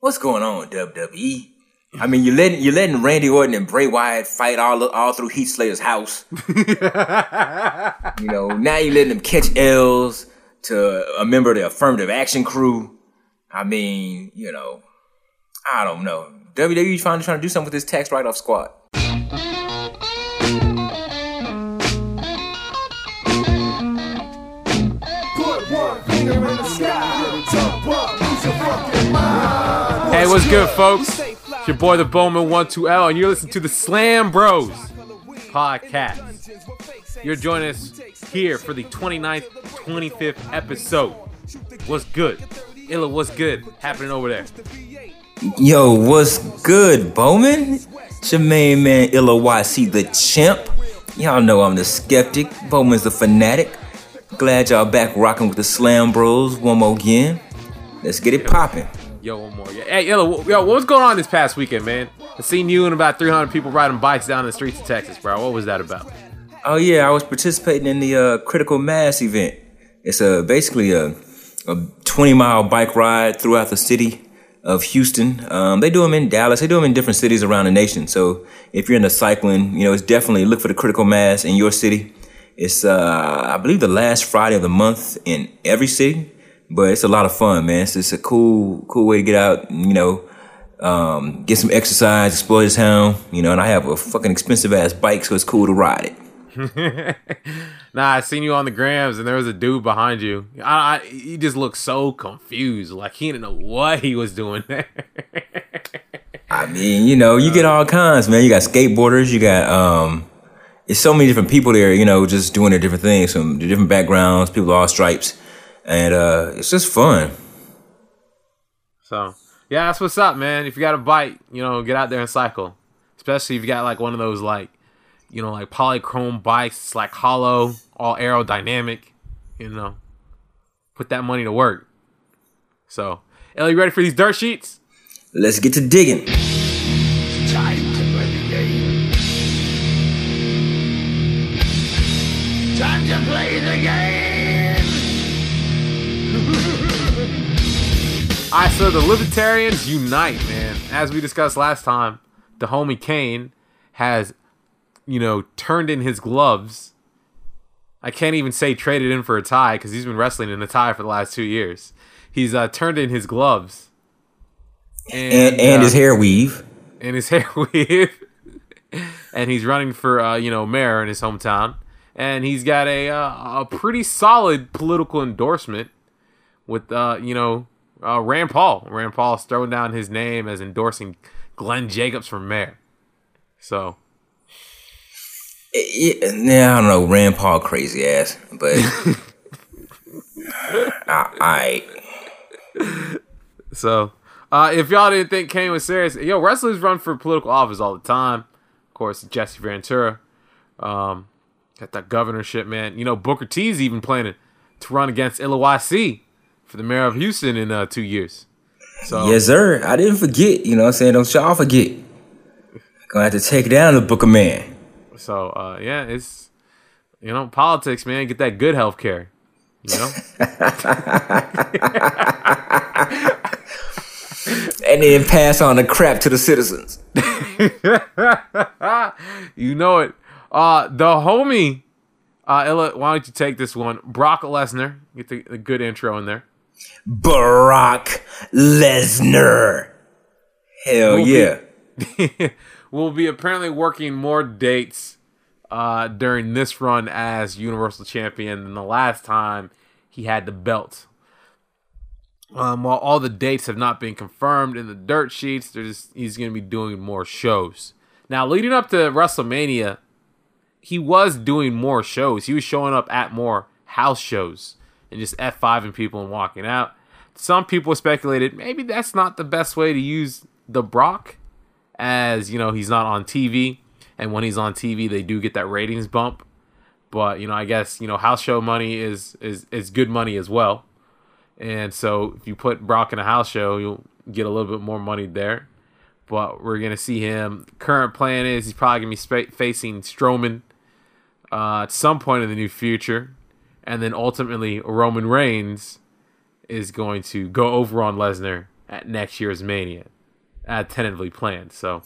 What's going on, WWE? I mean, you're letting you're letting Randy Orton and Bray Wyatt fight all all through Heath Slater's house. you know, now you're letting them catch L's to a member of the affirmative action crew. I mean, you know, I don't know. WWE finally trying to do something with this tax write-off squad. Hey, what's good, folks? It's your boy, the Boman 12L, and you're listening to the Slambros podcast. You're joining us here for the 29th, 25th episode. What's good? Illa, what's good happening over there? Yo, what's good, Boman? It's your main man, Illa YC, the champ. Y'all know I'm the skeptic. Boman's the fanatic. Glad y'all back rocking with the Slambros one more again. Let's get it popping. Yo, one more. Hey, Illa, yo, what was going on this past weekend, man? I seen you and about 300 people riding bikes down the streets of Texas, bro. What was that about? Oh yeah, I was participating in the uh, Critical Mass event. It's a basically a, a 20 mile bike ride throughout the city of Houston. Um, they do them in Dallas. They do them in different cities around the nation. So if you're into cycling, you know, it's definitely look for the Critical Mass in your city. It's uh, I believe the last Friday of the month in every city but it's a lot of fun, man. It's just a cool, cool way to get out, you know, um, get some exercise, explore the town, you know, and I have a fucking expensive ass bike, so it's cool to ride it. nah, I seen you on the grams, and there was a dude behind you. I, I, he just looked so confused, like he didn't know what he was doing there. I mean, you know, you get all kinds, man. You got skateboarders, you got um, it's so many different people there, you know, just doing their different things from different backgrounds, people all stripes and uh, it's just fun. So yeah, that's what's up, man. If you got a bike, you know, get out there and cycle. Especially if you got like one of those like, you know, like polychrome bikes, it's like hollow, all aerodynamic. You know, put that money to work. So, Illa, you ready for these dirt sheets? Let's get to digging. Time to play the game. Time to play the game. I so the Libertarians unite, man. As we discussed last time, the homie Kane has, you know, turned in his gloves. I can't even say traded in for a tie because he's been wrestling in a tie for the last two years. He's uh, turned in his gloves and and, and uh, his hair weave and his hair weave, and he's running for uh, you know mayor in his hometown, and he's got a uh, a pretty solid political endorsement with uh, you know uh, Rand Paul. Rand Paul's throwing down his name as endorsing Glenn Jacobs for mayor. So, yeah, I don't know Rand Paul crazy ass, but I. So, uh, if y'all didn't think Kane was serious, yo, wrestlers run for political office all the time. Of course, Jesse Ventura, um, got that governorship, man. You know, Booker T's even planning to run against LOIC for the mayor of Houston in uh, two years. So yes, sir. I didn't forget. You know, what I'm saying don't y'all forget. Gonna have to take down the Book of Man. So uh, yeah, it's you know politics, man. Get that good health care. You know. and then pass on the crap to the citizens. you know it. Uh, the homie. Uh, Illa, why don't you take this one? Brock Lesnar. Get the, the good intro in there. Brock Lesnar. Hell we'll yeah. Be, we'll be apparently working more dates uh, during this run as Universal Champion than the last time he had the belt. Um, while all the dates have not been confirmed in the dirt sheets, just, he's going to be doing more shows. Now, leading up to WrestleMania, he was doing more shows. He was showing up at more house shows and just F5ing people and walking out. Some people speculated maybe that's not the best way to use the Brock, as you know, he's not on TV. And when he's on TV, they do get that ratings bump. But, you know, I guess, you know, house show money is is, is good money as well. And so if you put Brock in a house show, you'll get a little bit more money there. But we're to see him. Current plan is he's probably to be sp- facing Strowman uh, at some point in the near future and then ultimately Roman Reigns is going to go over on Lesnar at next year's Mania, uh, tentatively planned. So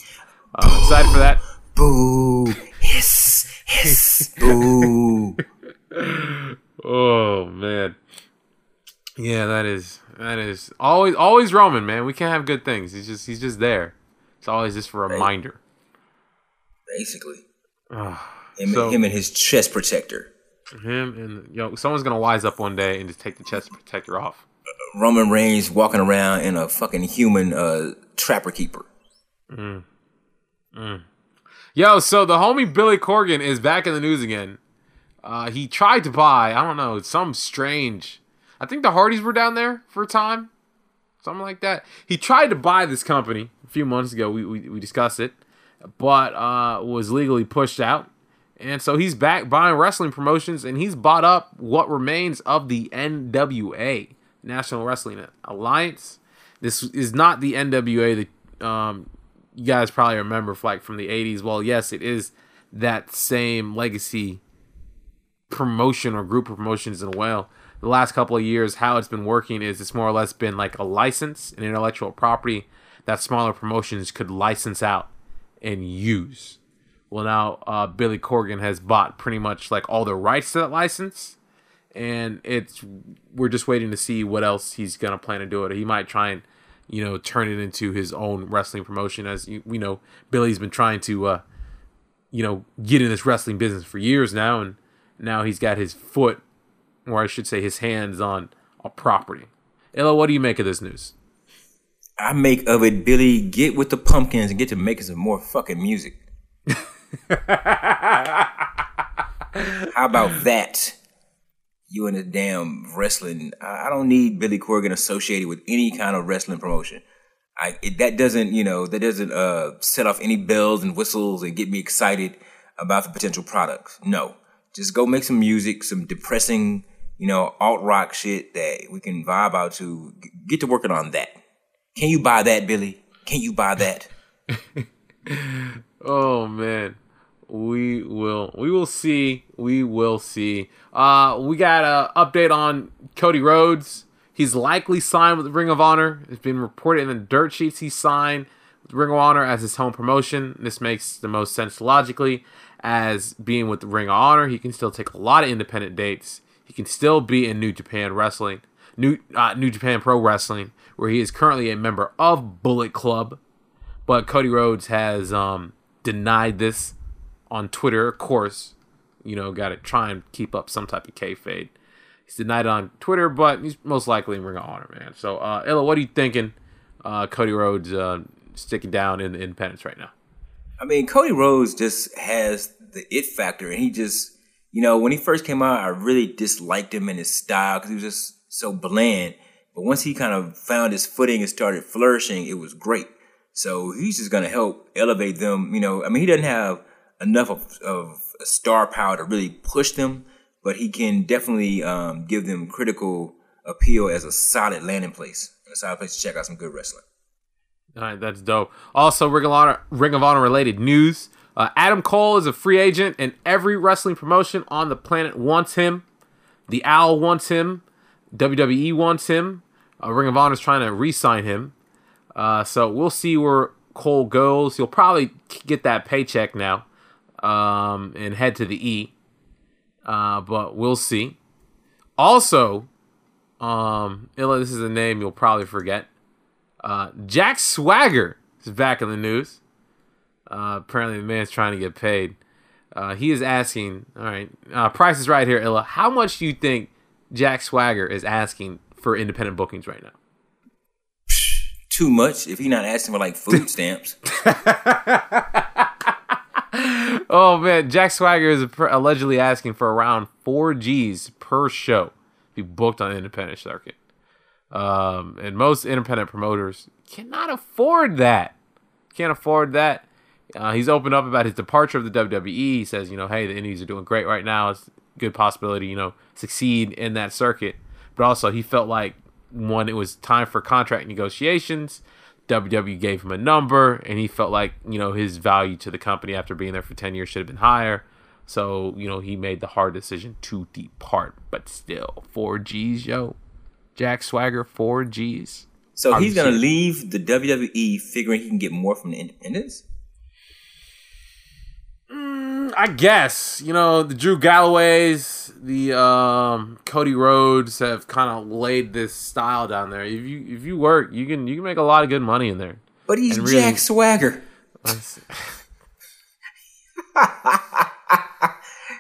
I'm excited for that. Boo! Hiss! Hiss! Boo! Oh man, yeah, that is that is always always Roman, man. We can't have good things. He's just he's just there. It's always just a reminder. Basically, Ah, him, So- him and his chest protector. Him and yo, someone's gonna wise up one day and just take the chest protector off. Roman Reigns walking around in a fucking human uh, trapper keeper. mm Yo, so the homie Billy Corgan is back in the news again. Uh, he tried to buy, I don't know, some strange. I think the Hardys were down there for a time, something like that. He tried to buy this company a few months ago. We we, we discussed it, but uh, was legally pushed out, and so he's back buying wrestling promotions, and he's bought up what remains of the NWA, National Wrestling Alliance. This is not the NWA that um, you guys probably remember like from the 80s. Well, yes, it is that same legacy promotion or group of promotions in a while. The last couple of years, how it's been working is it's more or less been like a license, an intellectual property that smaller promotions could license out and use. Well, now uh, Billy Corgan has bought pretty much like all the rights to that license, and it's we're just waiting to see what else he's gonna plan to do it. He might try and you know turn it into his own wrestling promotion, as you, we know Billy's been trying to uh, you know get in this wrestling business for years now, and now he's got his foot, or I should say his hands on a property. Illa, what do you make of this news? I make of it, Billy, get with the pumpkins and get to making some more fucking music. How about that? You and the damn wrestling. I I don't need Billy Corgan associated with any kind of wrestling promotion. I it, that doesn't you know that doesn't uh set off any bells and whistles and get me excited about the potential products. No, just go make some music, some depressing you know alt rock shit that we can vibe out to. Get to working on that. Can you buy that, Billy? Can you buy that? Oh man, we will we will see we will see. Uh, we got a update on Cody Rhodes. He's likely signed with Ring of Honor. It's been reported in the dirt sheets he signed with Ring of Honor as his home promotion. This makes the most sense logically, as being with Ring of Honor, he can still take a lot of independent dates. He can still be in New Japan Wrestling, New uh, New Japan Pro Wrestling, where he is currently a member of Bullet Club. But Cody Rhodes has um, denied this on Twitter. Of course, you know, got to try and keep up some type of kayfabe. He's denied on Twitter, but he's most likely in Ring of Honor, man. So, uh, Illa, what are you thinking? Uh, Cody Rhodes uh, sticking down in the independence right now. I mean, Cody Rhodes just has the it factor, and he just, you know, when he first came out, I really disliked him and his style because he was just so bland. But once he kind of found his footing and started flourishing, it was great. So he's just going to help elevate them. You know, I mean, he doesn't have enough of, of star power to really push them, but he can definitely um, give them critical appeal as a solid landing place, a solid place to check out some good wrestling. All right, that's dope. Also, Ring of Honor, Ring of Honor related news. Uh, Adam Cole is a free agent, and every wrestling promotion on the planet wants him. The Owl wants him. WWE wants him. Uh, Ring of Honor is trying to re-sign him. Uh, so we'll see where Cole goes. He'll probably get that paycheck now um, and head to the E. Uh, but we'll see. Also, um, this is a name you'll probably forget. Uh, Jack Swagger is back in the news. Uh, apparently, the man's trying to get paid. Uh, he is asking, all right, uh, price is right here, Illa. How much do you think Jack Swagger is asking for independent bookings right now? Too much if he's not asking for like food stamps. Oh man, Jack Swagger is allegedly asking for around four G's per show to be booked on the independent circuit. Um, and most independent promoters cannot afford that. Can't afford that. Uh, he's opened up about his departure of the WWE. He says, you know, hey, the Indies are doing great right now. It's a good possibility, you know, succeed in that circuit. But also, he felt like when it was time for contract negotiations, WWE gave him a number, and he felt like you know his value to the company after being there for ten years should have been higher. So you know he made the hard decision to depart. But still, four G's, yo, Jack Swagger, four G's. So he's gonna leave the WWE figuring he can get more from the independents. Mm, I guess you know the Drew Galloways, the um, Cody Rhodes have kind of laid this style down there. If you if you work, you can you can make a lot of good money in there. But he's really- Jack Swagger.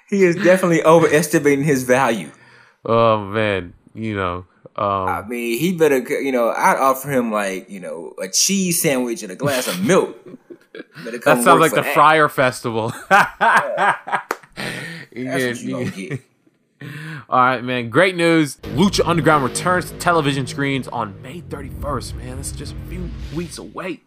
He is definitely overestimating his value. oh man, you know, um, I mean, he better, you know, I'd offer him like, you know, a cheese sandwich and a glass of milk. That sounds like the that. Friar Festival. You That's what you you gonna get. All right, man. Great news. Lucha Underground returns to television screens on May 31st, man. Is just a few weeks away.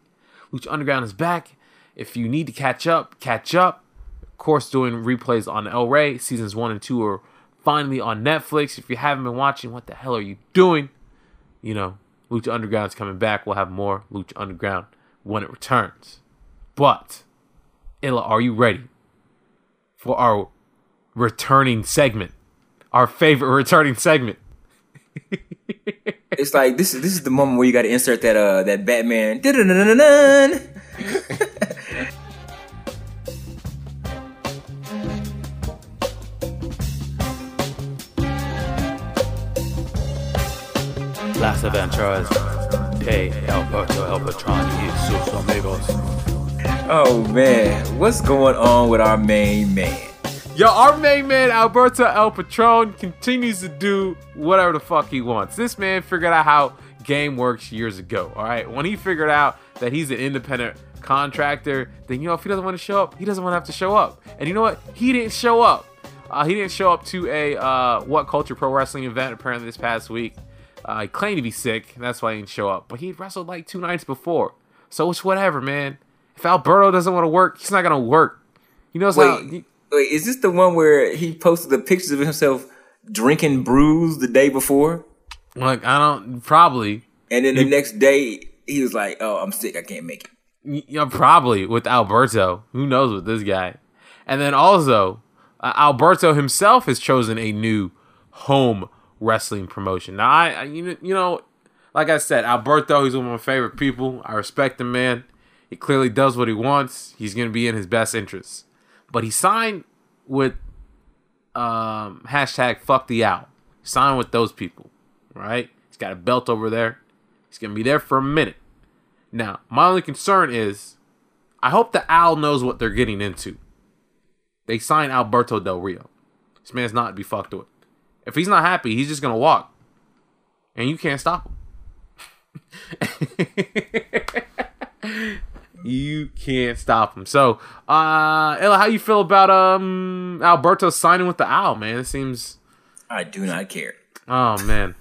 Lucha Underground is back. If you need to catch up, catch up. Of course, doing replays on El Rey. Seasons 1 and 2 are finally on Netflix. If you haven't been watching, what the hell are you doing? You know, Lucha Underground is coming back. We'll have more Lucha Underground when it returns. But, Illa, are you ready for our returning segment? Our favorite returning segment. It's like this is this is the moment where you got to insert that uh that Batman. Las Aventuras de Alberto El Patron y sus amigos. Oh man, what's going on with our main man? Yo, our main man Alberto El Patron continues to do whatever the fuck he wants. This man figured out how game works years ago. All right, when he figured out that he's an independent contractor, then you know if he doesn't want to show up, he doesn't want to have to show up. And you know what? He didn't show up. Uh, he didn't show up to a uh, What Culture Pro Wrestling event apparently this past week. Uh, he claimed to be sick, and that's why he didn't show up. But he wrestled like two nights before, so it's whatever, man. If Alberto doesn't want to work, he's not gonna work. You know, how. Wait, wait, is this the one where he posted the pictures of himself drinking brews the day before, Like I don't probably, and then the next day he was like, "Oh, I'm sick, I can't make it." yeah, probably with Alberto. Who knows with this guy? And then also, uh, Alberto himself has chosen a new home wrestling promotion. Now I, I you know, you know, like I said, Alberto, he's one of my favorite people. I respect him, man. He clearly does what he wants. He's gonna be in his best interests. But he signed with um, hashtag fuck the owl. Signed with those people, right? He's got a belt over there. He's gonna be there for a minute. Now, my only concern is, I hope the owl knows what they're getting into. They signed Alberto Del Rio. This man's not to be fucked with. If he's not happy, he's just gonna walk, and you can't stop him. you can't stop him. So, uh, Illa, how you feel about um Alberto signing with the owl, man? It seems. I do not care. Oh man.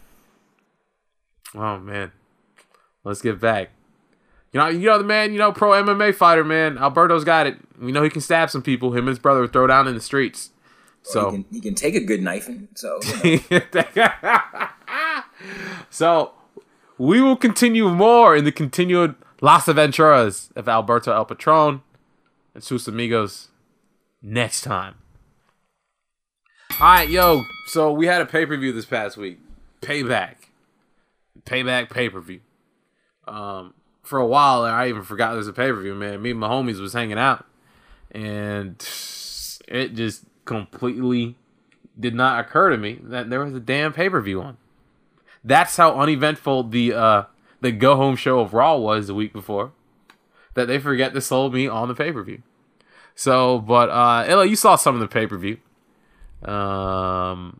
Oh man. Let's get back. You know, you know the man, you know, pro MMA fighter, man. Alberto's got it. We know he can stab some people. Him and his brother throw down in the streets. He So can, he can take a good knifing. So you know. So we will continue more in the continued Las Aventuras of Alberto El Patron and sus amigos next time. Alright, yo, so we had a pay-per-view this past week. Payback. Payback pay-per-view. Um for a while I even forgot there was a pay-per-view, man. Me and my homies was hanging out. And it just completely did not occur to me that there was a damn pay-per-view on. That's how uneventful the uh the go home show of Raw was the week before. That they forget to sold me on the pay per view. So, but uh Illa, you saw some of the pay per view. Um,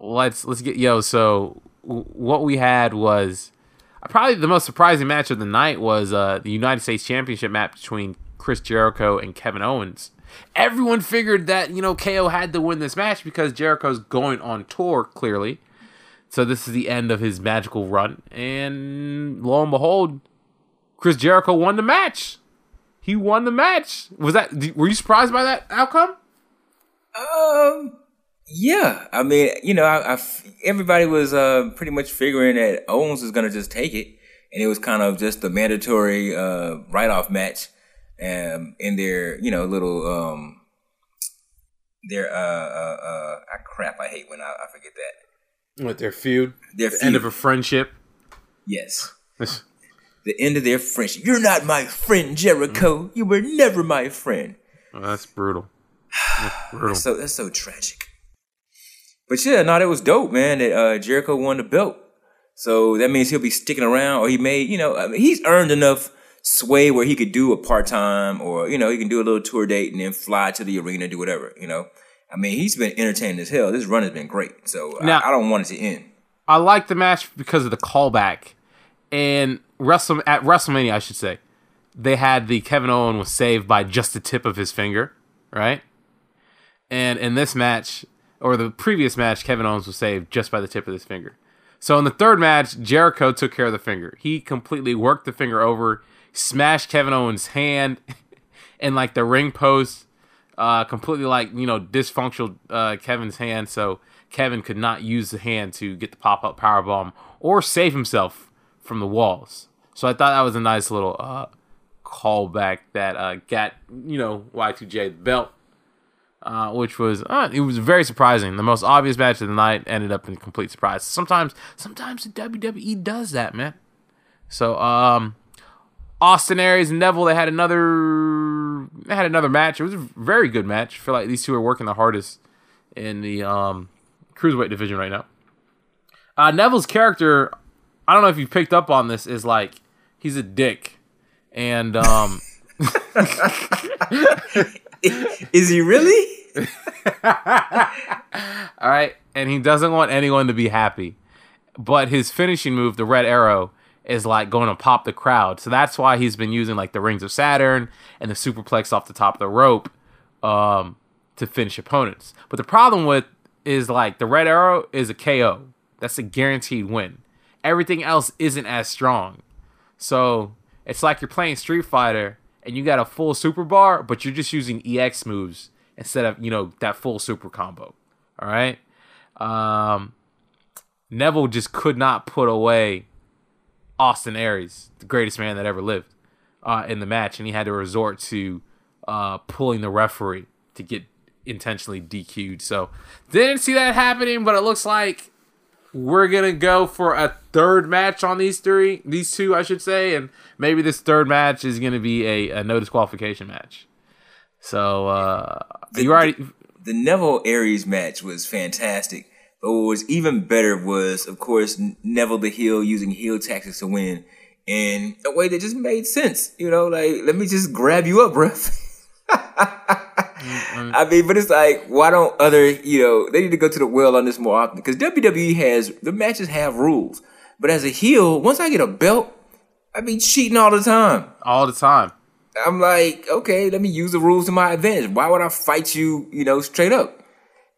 let's let's get yo. So w- what we had was probably the most surprising match of the night was uh the United States Championship match between Chris Jericho and Kevin Owens. Everyone figured that you know KO had to win this match because Jericho's going on tour clearly. So this is the end of his magical run, and lo and behold, Chris Jericho won the match. He won the match. Was that? Were you surprised by that outcome? Um, yeah. I mean, you know, I, I everybody was uh pretty much figuring that Owens was gonna just take it, and it was kind of just the mandatory uh write off match, um, in their you know little um their uh uh uh ah, crap. I hate when I, I forget that With their feud, their the end of a friendship. Yes. the end of their friendship. You're not my friend, Jericho. You were never my friend. Oh, that's brutal. That's brutal. So that's so tragic. But yeah, no, that was dope, man. That uh, Jericho won the belt. So that means he'll be sticking around, or he may, you know, I mean, he's earned enough sway where he could do a part time, or you know, he can do a little tour date and then fly to the arena, do whatever. You know, I mean, he's been entertaining as hell. This run has been great. So Now- I, I don't want it to end. I like the match because of the callback. And Wrestle at WrestleMania, I should say, they had the Kevin Owen was saved by just the tip of his finger, right? And in this match, or the previous match, Kevin Owens was saved just by the tip of his finger. So in the third match, Jericho took care of the finger. He completely worked the finger over, smashed Kevin Owens' hand in like the ring post, uh, completely like you know dysfunctional uh, Kevin's hand, so Kevin could not use the hand to get the pop up power bomb or save himself from the walls. So I thought that was a nice little uh, callback that uh, got you know Y2J the belt, uh, which was uh, it was very surprising. The most obvious match of the night ended up in complete surprise. Sometimes, sometimes the WWE does that, man. So um, Austin Aries and Neville they had another had another match. It was a very good match. I feel like these two are working the hardest in the um, cruiserweight division right now. Uh, Neville's character, I don't know if you picked up on this, is like he's a dick, and um, Is he really? all right, and he doesn't want anyone to be happy. But his finishing move, the red arrow, is like going to pop the crowd. So that's why he's been using like the rings of Saturn and the superplex off the top of the rope um, to finish opponents. But the problem with is like the red arrow is a KO. That's a guaranteed win. Everything else isn't as strong. So it's like you're playing Street Fighter and you got a full super bar, but you're just using EX moves instead of, you know, that full super combo. All right. Um, Neville just could not put away Austin Aries, the greatest man that ever lived, uh, in the match, and he had to resort to uh, pulling the referee to get intentionally DQ'd. So didn't see that happening, but it looks like we're gonna go for a third match on these three, these two, I should say, and maybe this third match is gonna be a, a no disqualification match. So uh, you already the Neville Aries match was fantastic. But what was even better was, of course, Neville the heel using heel tactics to win in a way that just made sense. You know, like, let me just grab you up, bruh. Mm-hmm. I mean, but it's like, why don't other, you know, they need to go to the well on this more often because WWE has the matches have rules. But as a heel, once I get a belt, I be cheating all the time. all the time. I'm like, okay, let me use the rules to my advantage. Why would I fight you, you know, straight up?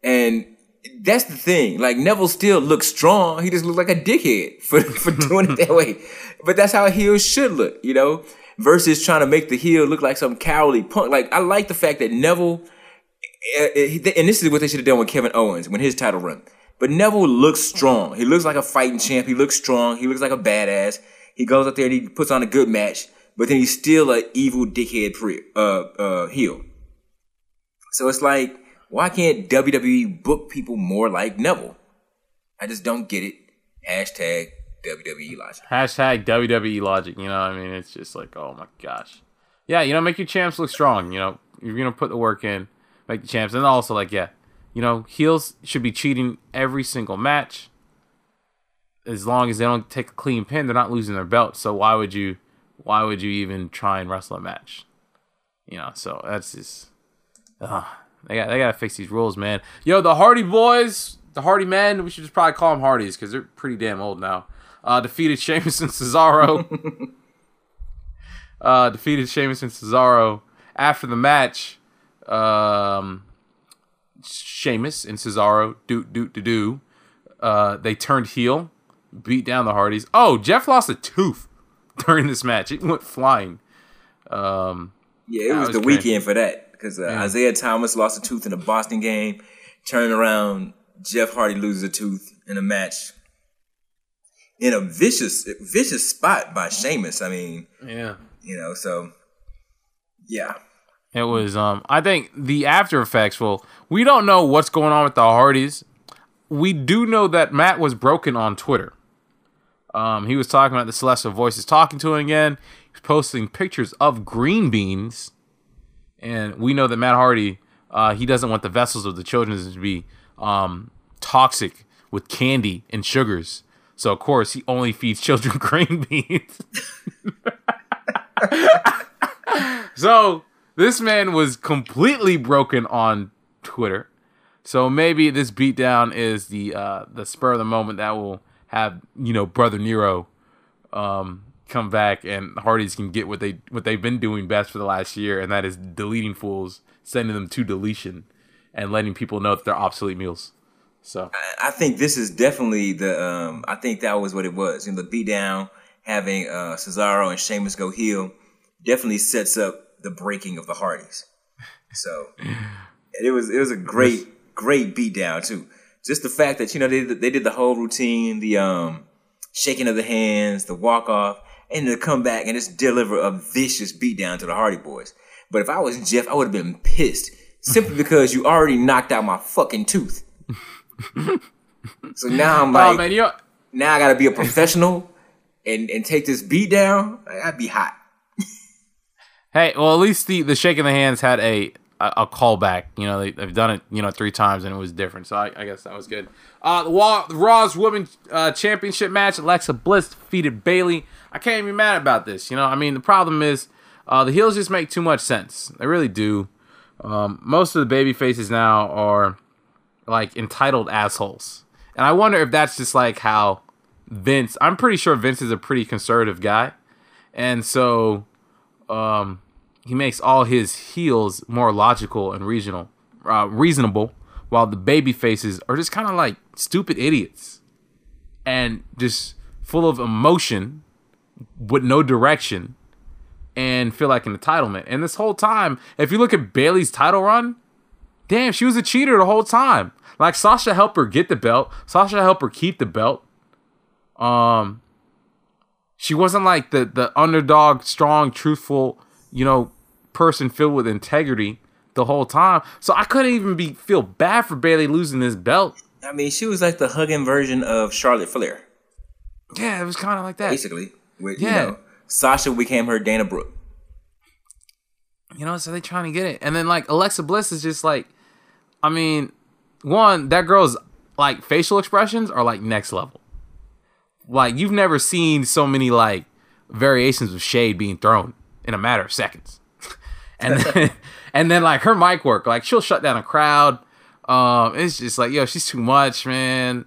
And that's the thing. Like Neville still looks strong. He just looks like a dickhead for, for doing it that way. But that's how a heel should look, you know, versus trying to make the heel look like some cowardly punk. Like I like the fact that Neville, eh, eh, and this is what they should have done with Kevin Owens when his title run. But Neville looks strong. He looks like a fighting champ. He looks strong. He looks like a badass. He goes out there and he puts on a good match, but then he's still an evil dickhead pre, uh, uh, heel. So it's like, why can't WWE book people more like Neville? I just don't get it. Hashtag WWE logic. Hashtag WWE logic. You know, what I mean, it's just like, oh my gosh. Yeah, you know, make your champs look strong. You know, you're gonna put the work in, make the champs, and also like, yeah, you know, heels should be cheating every single match. As long as they don't take a clean pin, they're not losing their belt. So why would you, why would you even try and wrestle a match? You know, so that's just, uh, they got they gotta fix these rules, man. Yo, the Hardy Boys, the Hardy Men, we should just probably call them Hardys because they're pretty damn old now. Uh, defeated Sheamus and Cesaro. uh, defeated Sheamus and Cesaro after the match. Um, Sheamus and Cesaro do do do do. Uh, they turned heel, beat down the Hardys. Oh, Jeff lost a tooth during this match. It went flying. Um, Yeah, it was, was the crazy. weekend for that because uh, Isaiah Thomas lost a tooth in the Boston game. Turn around, Jeff Hardy loses a tooth in a match in a vicious, vicious spot by Sheamus. I mean, yeah. you know, so yeah. It was um I think the after effects well, we don't know what's going on with the Hardys. We do know that Matt was broken on Twitter. Um, he was talking about the celestial voices talking to him again. He's posting pictures of green beans, and we know that Matt Hardy uh, he doesn't want the vessels of the children to be um, toxic with candy and sugars. So of course he only feeds children green beans. so this man was completely broken on Twitter. So maybe this beatdown is the uh, the spur of the moment that will have you know brother Nero um, come back and Hardys can get what they what they've been doing best for the last year, and that is deleting fools, sending them to deletion, and letting people know that they're obsolete meals. So I think this is definitely the. Um, I think that was what it was. You know, the beatdown having uh, Cesaro and Sheamus go heel definitely sets up the breaking of the Hardys. So it was it was a great great beatdown too. Just the fact that you know they they did the whole routine, the um shaking of the hands, the walk off, and to come back and just deliver a vicious beatdown to the Hardy Boys. But if I was Jeff, I would have been pissed simply because you already knocked out my fucking tooth. so now I'm oh, like, oh man, you now I got to be a professional and and take this beat down. I'd be hot. Hey, well, at least the the shaking the hands had a a, callback. You know, they, they've done it you know three times and it was different. So I, I guess that was good. Uh, the, the Raw's Women uh, Championship match: Alexa Bliss defeated Bayley. I can't even be mad about this. You know, I mean, the problem is uh, the heels just make too much sense. They really do. Um, most of the baby faces now are like entitled assholes, and I wonder if that's just like how Vince. I'm pretty sure Vince is a pretty conservative guy, and so um, he makes all his heels more logical and regional, uh, reasonable, while the baby faces are just kind of like stupid idiots and just full of emotion with no direction and feel like an entitlement. And this whole time, if you look at Bayley's title run, damn, she was a cheater the whole time. Like Sasha helped her get the belt. Sasha helped her keep the belt. Um, she wasn't like the the underdog, strong, truthful, you know, person filled with integrity the whole time. So I couldn't even be feel bad for Bayley losing this belt. I mean, she was like the hugging version of Charlotte Flair, Yeah, it was kind of like that. basically. With, Yeah. You know, Sasha became her Dana Brooke. You know, so they trying to get it. And then like Alexa Bliss is just like I mean, one, that girl's like facial expressions are like next level. Like you've never seen so many like variations of shade being thrown in a matter of seconds. And then and then like her mic work, like she'll shut down a crowd. Um it's just like, yo, she's too much, man.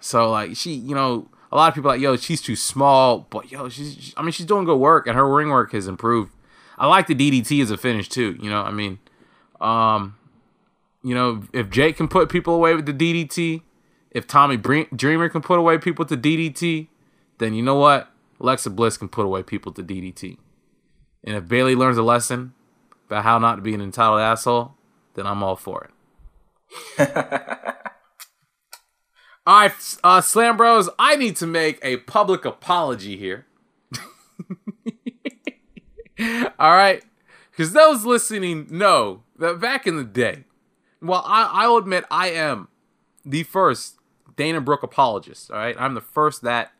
So like she, you know, a lot of people are like, yo, she's too small, but yo, she's I mean, she's doing good work and her ring work has improved. I like the DDT as a finish too, you know, I mean, um you know, if Jake can put people away with the DDT, if Tommy Bre- Dreamer can put away people with the DDT, then you know what? Alexa Bliss can put away people to DDT. And if Bayley learns a lesson about how not to be an entitled asshole, then I'm all for it. all right, uh, Slambros, I need to make a public apology here. all right? Because those listening know that back in the day, well, I, I'll admit I am the first Dana Brooke apologist. All right, I'm the first that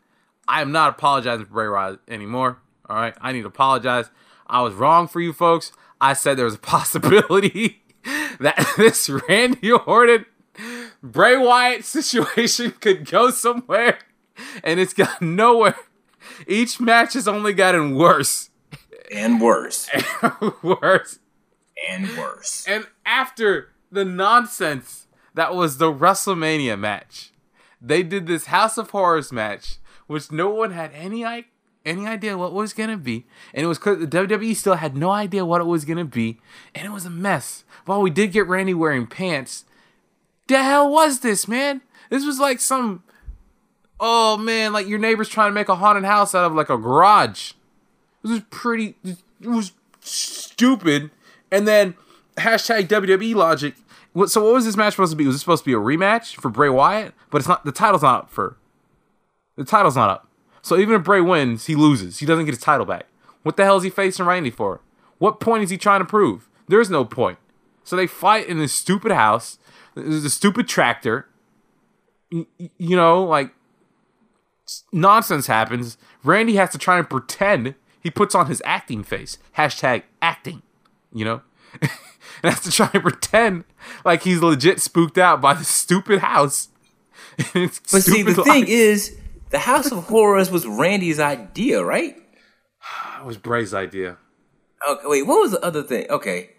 I am not apologizing for Bray Wyatt anymore. All right, I need to apologize. I was wrong for you folks. I said there was a possibility that this Randy Orton Bray Wyatt situation could go somewhere, and it's got nowhere. Each match has only gotten worse, And worse. worse. and worse. And after the nonsense that was the WrestleMania match, they did this House of Horrors match, which no one had any any idea what was gonna be, and it was because the WWE still had no idea what it was gonna be, and it was a mess. While we did get Randy wearing pants, the hell was this, man? This was like some, oh man, like your neighbor's trying to make a haunted house out of like a garage. This was pretty. It was stupid. And then hashtag WWE logic. So what was this match supposed to be? Was it supposed to be a rematch for Bray Wyatt? But it's not. The title's not up for. The title's not up. So even if Bray wins, he loses. He doesn't get his title back. What the hell is he facing Randy for? What point is he trying to prove? There's no point. So they fight in this stupid house. There's a stupid tractor. You know, like nonsense happens. Randy has to try and pretend he puts on his acting face. Hashtag acting. You know? and has to try and pretend like he's legit spooked out by the stupid house. But see, the thing is, the House of Horrors was Randy's idea, right? That was Bray's idea. Okay, wait, what was the other thing? Okay.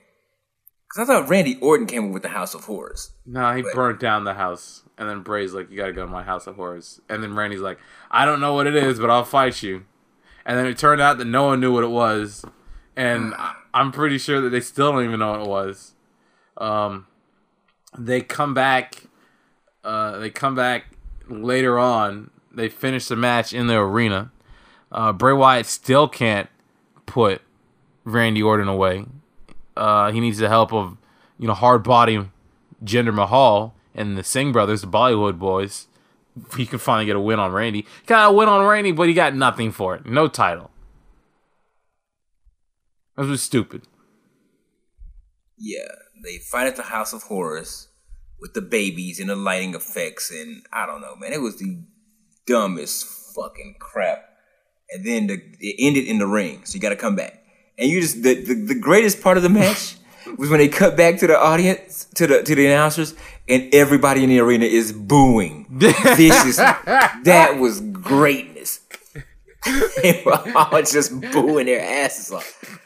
Because I thought Randy Orton came up with the House of Horrors. No, he burnt down the house. And then Bray's like, You gotta go to my house of horrors. And then Randy's like, I don't know what it is, but I'll fight you. And then it turned out that no one knew what it was. And I'm pretty sure that they still don't even know what it was. Um, they come back. Uh, they come back later on. They finish the match in the arena. Uh, Bray Wyatt still can't put Randy Orton away. Uh, he needs the help of you know hard body Jinder Mahal and the Singh brothers, the Bollywood boys. He could finally get a win on Randy. Got a win on Randy, but he got nothing for it. No title. That was stupid. Yeah, they fight at the House of Horrors with the babies and the lighting effects, and I don't know, man. It was the dumbest fucking crap. And then the, it ended in the ring, so you got to come back. And you just the, the the greatest part of the match was when they cut back to the audience, to the to the announcers, and everybody in the arena is booing. Vicious. that was greatness. they were all just booing their asses off.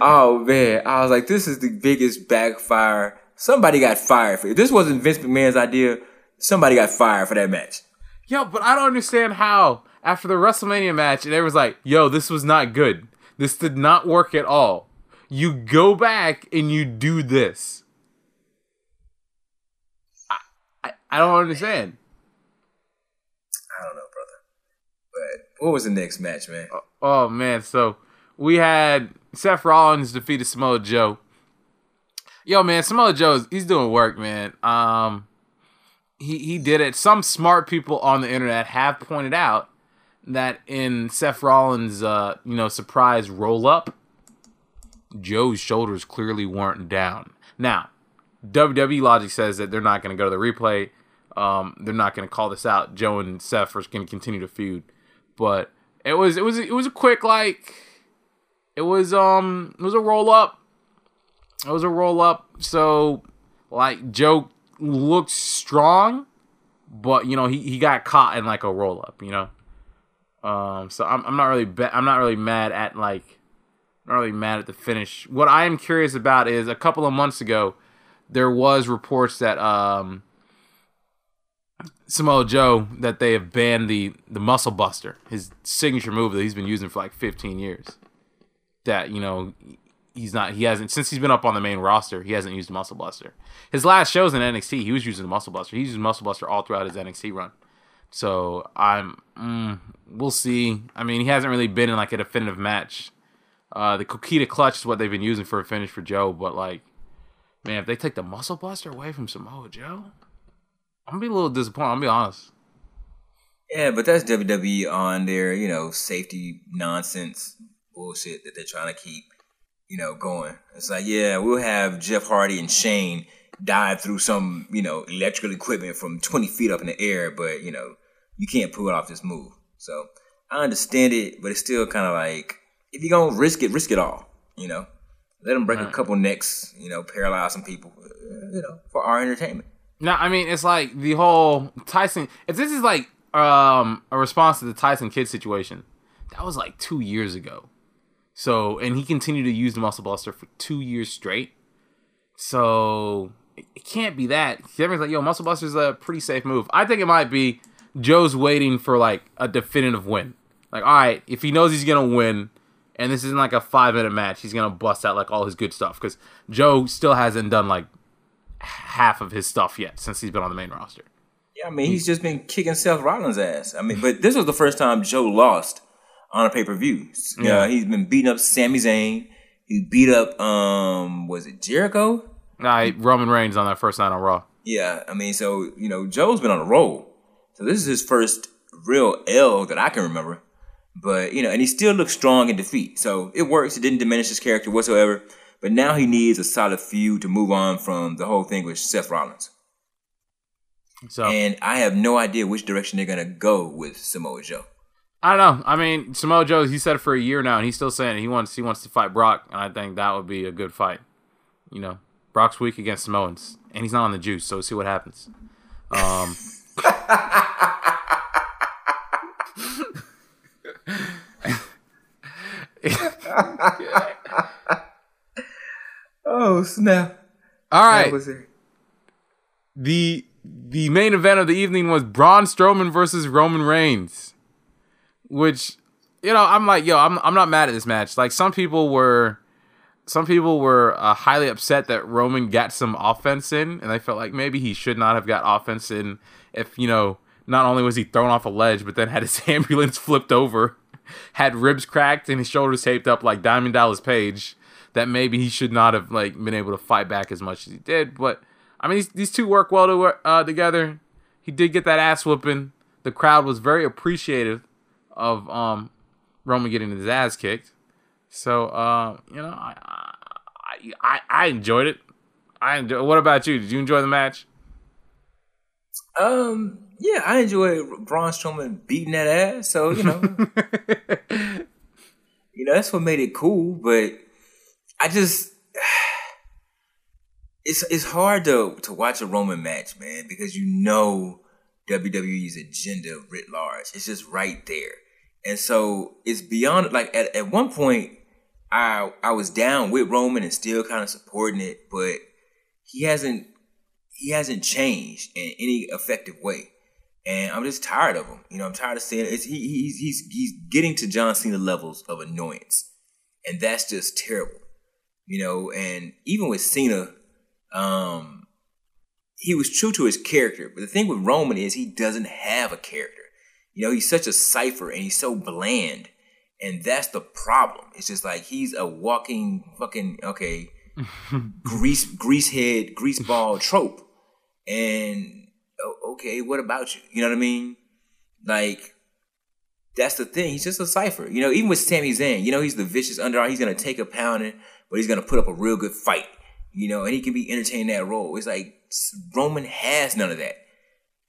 Oh man, I was like, this is the biggest backfire. Somebody got fired for it. If this wasn't Vince McMahon's idea, somebody got fired for that match. Yo, but I don't understand how after the WrestleMania match, and everyone's like, "Yo, this was not good. This did not work at all." You go back and you do this. I, I, I don't understand. I don't know, brother. But what was the next match, man? Oh man, so we had Seth Rollins defeated Samoa Joe. Yo, man, Samoa Joe's he's doing work, man. Um, he he did it. Some smart people on the internet have pointed out that in Seth Rollins' uh, you know surprise roll up, Joe's shoulders clearly weren't down. Now, WWE logic says that they're not going to go to the replay. Um, they're not going to call this out. Joe and Seth are going to continue to feud, but it was it was it was a quick like it was um it was a roll up. It was a roll up. So like Joe looked strong, but you know he, he got caught in like a roll up. You know. Um. So I'm I'm not really be- I'm not really mad at like not really mad at the finish. What I am curious about is a couple of months ago there was reports that um Samoa Joe that they have banned the the Muscle Buster, his signature move that he's been using for like 15 years. That you know he's not he hasn't since he's been up on the main roster he hasn't used Muscle Buster. His last shows in NXT he was using Muscle Buster. He's used Muscle Buster all throughout his NXT run. So I'm mm, we'll see. I mean he hasn't really been in like a definitive match. Uh, the Coquina clutch is what they've been using for a finish for Joe, but like man if they take the Muscle Buster away from Samoa Joe. I'm gonna be a little disappointed. I'll be honest. Yeah, but that's WWE on their, you know, safety nonsense bullshit that they're trying to keep, you know, going. It's like, yeah, we'll have Jeff Hardy and Shane dive through some, you know, electrical equipment from 20 feet up in the air, but, you know, you can't pull off this move. So I understand it, but it's still kind of like, if you're going to risk it, risk it all, you know? Let them break a couple necks, you know, paralyze some people, uh, you know, for our entertainment. No, I mean it's like the whole Tyson. If this is like um a response to the Tyson Kidd situation, that was like two years ago. So and he continued to use the muscle buster for two years straight. So it, can't be that. Everyone's like, "Yo, muscle buster's a pretty safe move." I think it might be Joe's waiting for like a definitive win. Like, all right, if he knows he's gonna win, and this isn't like a five minute match, he's gonna bust out like all his good stuff because Joe still hasn't done like half of his stuff yet since he's been on the main roster. Yeah, I mean, he's just been kicking Seth Rollins' ass. I mean, but this was the first time Joe lost on a pay per view. Yeah, Yeah. he's been beating up Sami Zayn. He beat up, um, was it Jericho? Nah, Roman Reigns on that first night on Raw. Yeah, I mean, so you know, Joe's been on a roll. So this is his first real L that I can remember. But you know, and he still looks strong in defeat. So it works. It didn't diminish his character whatsoever. But now he needs a solid feud to move on from the whole thing with Seth Rollins. So and I have no idea which direction they're gonna go with Samoa Joe. I don't know. I mean, Samoa Joe, he said it for a year now, and he's still saying he wants he wants to fight Brock, and I think that would be a good fight. You know, Brock's weak against Samoans, and he's not on the juice, so we'll see what happens. Um, Oh snap! all right, the the main event of the evening was Braun Strowman versus Roman Reigns, which you know I'm like yo I'm I'm not mad at this match. Like some people were, some people were uh, highly upset that Roman got some offense in, and they felt like maybe he should not have got offense in. If you know, not only was he thrown off a ledge, but then had his ambulance flipped over, had ribs cracked, and his shoulders taped up like Diamond Dallas Page. That maybe he should not have like been able to fight back as much as he did, but. I mean, these, these two work well to, uh, together. He did get that ass whooping. The crowd was very appreciative of um, Roman getting his ass kicked. So, uh, you know, I, I, I, I enjoyed it. I enjoy, What about you? Did you enjoy the match? Um, yeah, I enjoy Braun Strowman beating that ass. So you know, you know that's what made it cool. But I just it's it's hard to to watch a Roman match, man, because you know WWE's agenda writ large. It's just right there, and so it's beyond. Like at at one point, I I was down with Roman and still kind of supporting it, but he hasn't he hasn't changed in any effective way. And I'm just tired of him. You know, I'm tired of seeing it. It's, he, he's, he's, he's getting to John Cena levels of annoyance. And that's just terrible. You know, and even with Cena, um, he was true to his character. But the thing with Roman is he doesn't have a character. You know, he's such a cipher and he's so bland. And that's the problem. It's just like he's a walking fucking, okay, grease grease head, grease ball trope. And okay, what about you? You know what I mean? Like that's the thing. He's just a cipher. You know, even with Sami Zayn, you know, he's the vicious underdog. He's gonna take a pounding, but he's gonna put up a real good fight. You know, and he can be entertaining that role. It's like Roman has none of that,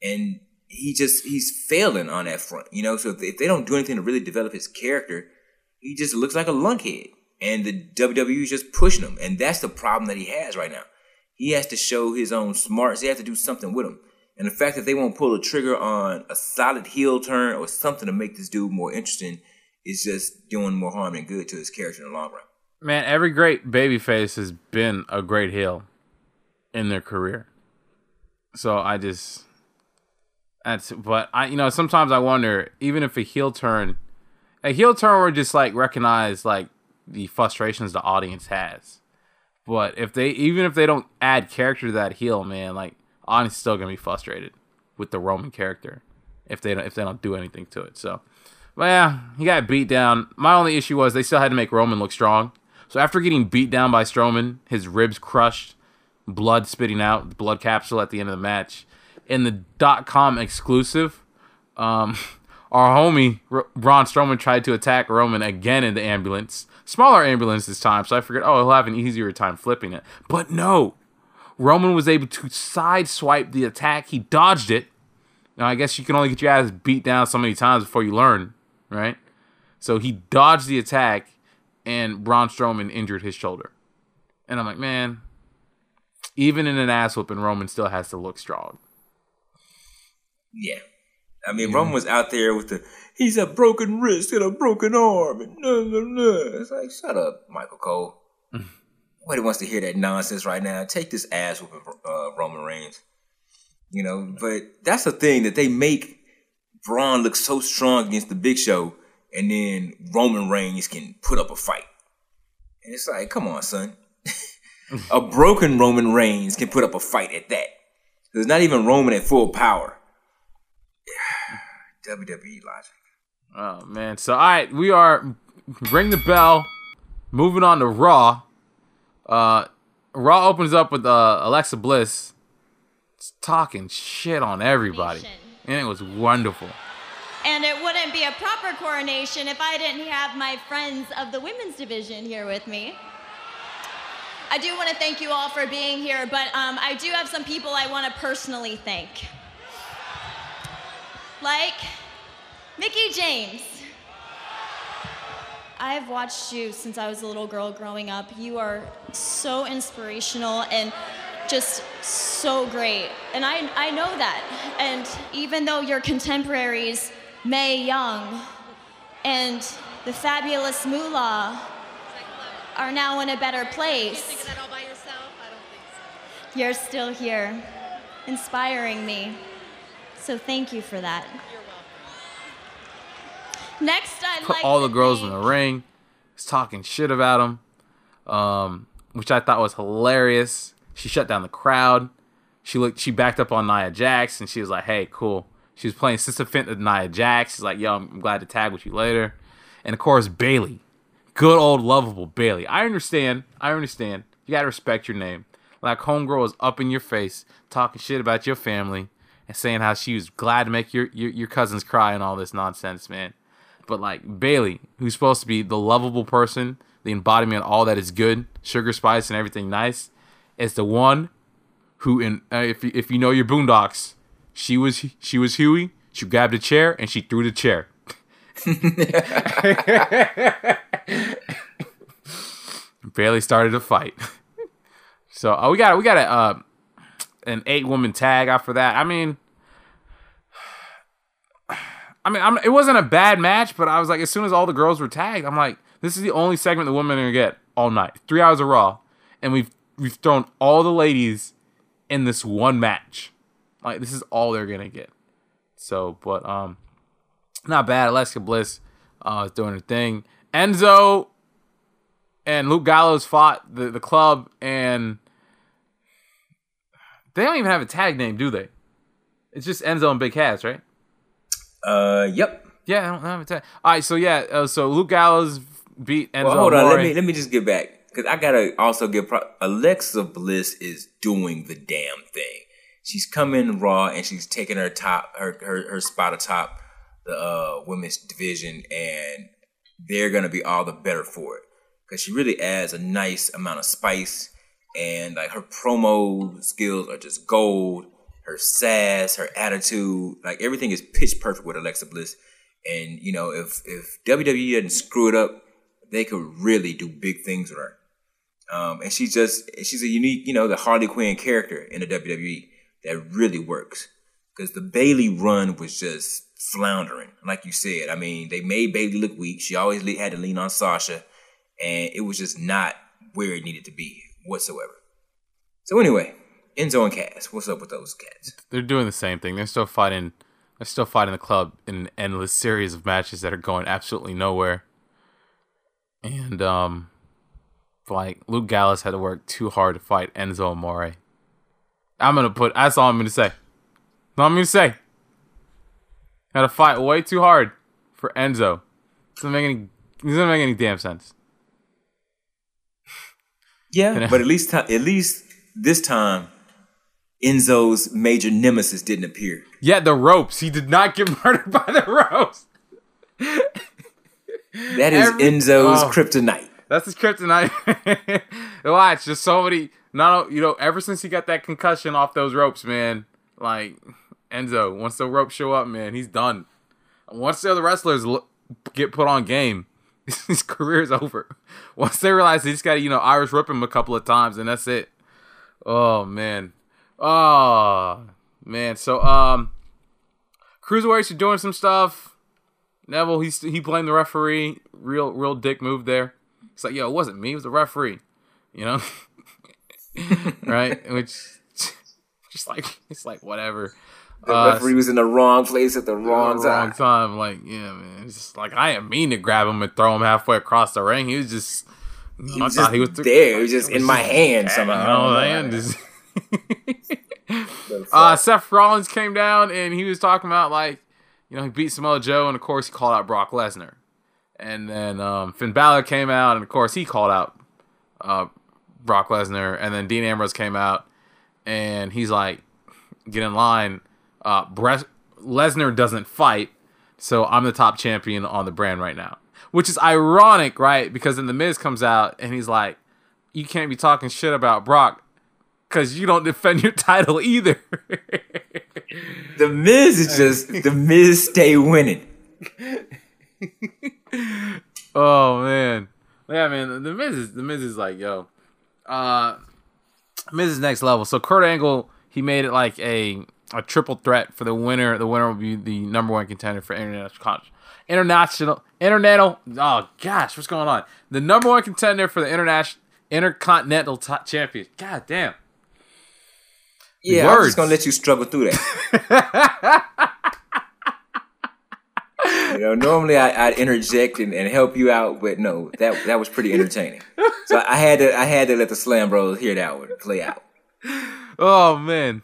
and he just he's failing on that front. You know, so if, if they don't do anything to really develop his character, he just looks like a lunkhead. And the WWE is just pushing him, and that's the problem that he has right now. He has to show his own smarts. They have to do something with him. And the fact that they won't pull a trigger on a solid heel turn or something to make this dude more interesting is just doing more harm than good to his character in the long run. Man, every great babyface has been a great heel in their career. So I just that's but I you know sometimes I wonder even if a heel turn a heel turn would just like recognize like the frustrations the audience has. But if they even if they don't add character to that heel, man, like audience still gonna be frustrated with the Roman character if they don't if they don't do anything to it. So but yeah, he got beat down. My only issue was they still had to make Roman look strong. So after getting beat down by Strowman, his ribs crushed, blood spitting out, blood capsule at the end of the match. In the dot com exclusive, um, our homie R- Braun Strowman tried to attack Roman again in the ambulance. Smaller ambulance this time, so I figured, oh, he'll have an easier time flipping it. But no, Roman was able to sideswipe the attack. He dodged it. Now, I guess you can only get your ass beat down so many times before you learn, right? So he dodged the attack, and Braun Strowman injured his shoulder. And I'm like, man, even in an ass whooping, Roman still has to look strong. Yeah. I mean, Roman was out there with the he's a broken wrist and a broken arm and no, no, no. It's like, shut up, Michael Cole. Nobody wants to hear that nonsense right now. Take this ass whooping uh, Roman Reigns. You know, but that's the thing that they make Braun look so strong against the Big Show, and then Roman Reigns can put up a fight. And it's like, come on, son. a broken Roman Reigns can put up a fight at that. There's not even Roman at full power. WWE logic. Oh man! So all right, we are ring the bell. Moving on to Raw. Uh, Raw opens up with uh, Alexa Bliss talking shit on everybody, and it was wonderful. And it wouldn't be a proper coronation if I didn't have my friends of the women's division here with me. I do want to thank you all for being here, but um, I do have some people I want to personally thank. Like Mickie James. I've watched you since I was a little girl growing up. You are so inspirational and just so great. And I, I know that. And even though your contemporaries, Mae Young and the fabulous Moolah, are now in a better place, that all by yourself? I don't think so. you're still here, inspiring me. So thank you for that. Next, I'd put like all the girls in the ring, was talking shit about him, um, which I thought was hilarious. She shut down the crowd. She looked. She backed up on Nia Jax, and she was like, "Hey, cool." She was playing Sister Fint with Nia Jax. She's like, "Yo, I'm glad to tag with you later." And of course, Bayley, good old lovable Bayley. I understand. I understand. You gotta respect your name. Like homegirl is up in your face, talking shit about your family, and saying how she was glad to make your your, your cousins cry and all this nonsense, man. But like Bayley, who's supposed to be the lovable person, the embodiment of all that is good, sugar spice and everything nice, is the one who, in uh, if if you know your Boondocks, she was she was Huey. She grabbed a chair and she threw the chair. Bayley started a fight. So uh, we got we got a uh, an eight woman tag after that. I mean, I mean, I'm, it wasn't a bad match, but I was like, as soon as all the girls were tagged, I'm like, this is the only segment the women are gonna get all night. Three hours of Raw, and we've we've thrown all the ladies in this one match. Like this is all they're gonna get. So, but um, not bad. Alexa Bliss uh, is doing her thing. Enzo and Luke Gallows fought the the club, and they don't even have a tag name, do they? It's just Enzo and Big Cass, right? Uh, yep. Yeah, I don't have a tag. All right, so yeah, uh, so Luke Gallows beat Enzo. Well, hold on. Let me let me just get back because I gotta also give pro- Alexa Bliss is doing the damn thing. She's coming raw and she's taking her top her her, her spot atop the uh, women's division, and they're gonna be all the better for it because she really adds a nice amount of spice and like her promo skills are just gold. Her sass, her attitude, like everything is pitch perfect with Alexa Bliss. And you know, if if WWE doesn't screw it up, they could really do big things with her. Um, and she's just she's a unique, you know, the Harley Quinn character in the WWE that really works. Because the Bayley run was just floundering, like you said. I mean, they made Bayley look weak. She always had to lean on Sasha, and it was just not where it needed to be whatsoever. So anyway, Enzo and Cass, what's up with those cats? They're doing the same thing. They're still fighting. They're still fighting the club in an endless series of matches that are going absolutely nowhere. And um, like Luke Gallows had to work too hard to fight Enzo Amore. I'm gonna put. That's all I'm gonna say. That's all I'm gonna say. Had to fight way too hard for Enzo. Doesn't make any. Doesn't make any damn sense. Yeah, but at least at least this time, Enzo's major nemesis didn't appear. Yeah, the ropes. He did not get murdered by the ropes. That is Every- Enzo's oh. kryptonite. That's his kryptonite. Watch, just so many. Not you know, ever since he got that concussion off those ropes, man. Like Enzo, once the ropes show up, man, he's done. Once the other wrestlers get put on game, his career is over. Once they realize they just got to you know Irish whip him a couple of times, and that's it. Oh man, oh man. So um, cruiserweights are doing some stuff. Neville, he's he blamed the referee. Real, real dick move there. It's like, yo, it wasn't me. It was the referee. You know, right? Which, just like, it's like whatever. The Uh, referee was in the wrong place at the wrong wrong time. time. Like, yeah, man. It's just like I didn't mean to grab him and throw him halfway across the ring. He was just, He I was thought just he was there. He was just in my hand You somehow. know what I'm saying? Just- uh, Seth Rollins came down and he was talking about like, you know, he beat Samoa Joe and of course he called out Brock Lesnar, and then um, Finn Balor came out and of course he called out uh, Brock Lesnar, and then Dean Ambrose came out and he's like, get in line. Uh, Bre- Lesnar doesn't fight, so I'm the top champion on the brand right now, which is ironic, right? Because then the Miz comes out and he's like, you can't be talking shit about Brock because you don't defend your title either. The Miz is just the Miz stay winning. oh man, yeah, man. The Miz is the Miz is like, yo, uh, Miz is next level. So Kurt Angle, he made it like a a triple threat for the winner. The winner will be the number one contender for international international international. Oh gosh, what's going on? The number one contender for the international intercontinental t- champion. God damn. Yeah, I'm just gonna let you struggle through that. you know, normally I, I'd interject and, and help you out, but no, that that was pretty entertaining. So I had to I had to let the Slambros hear that one play out. Oh man.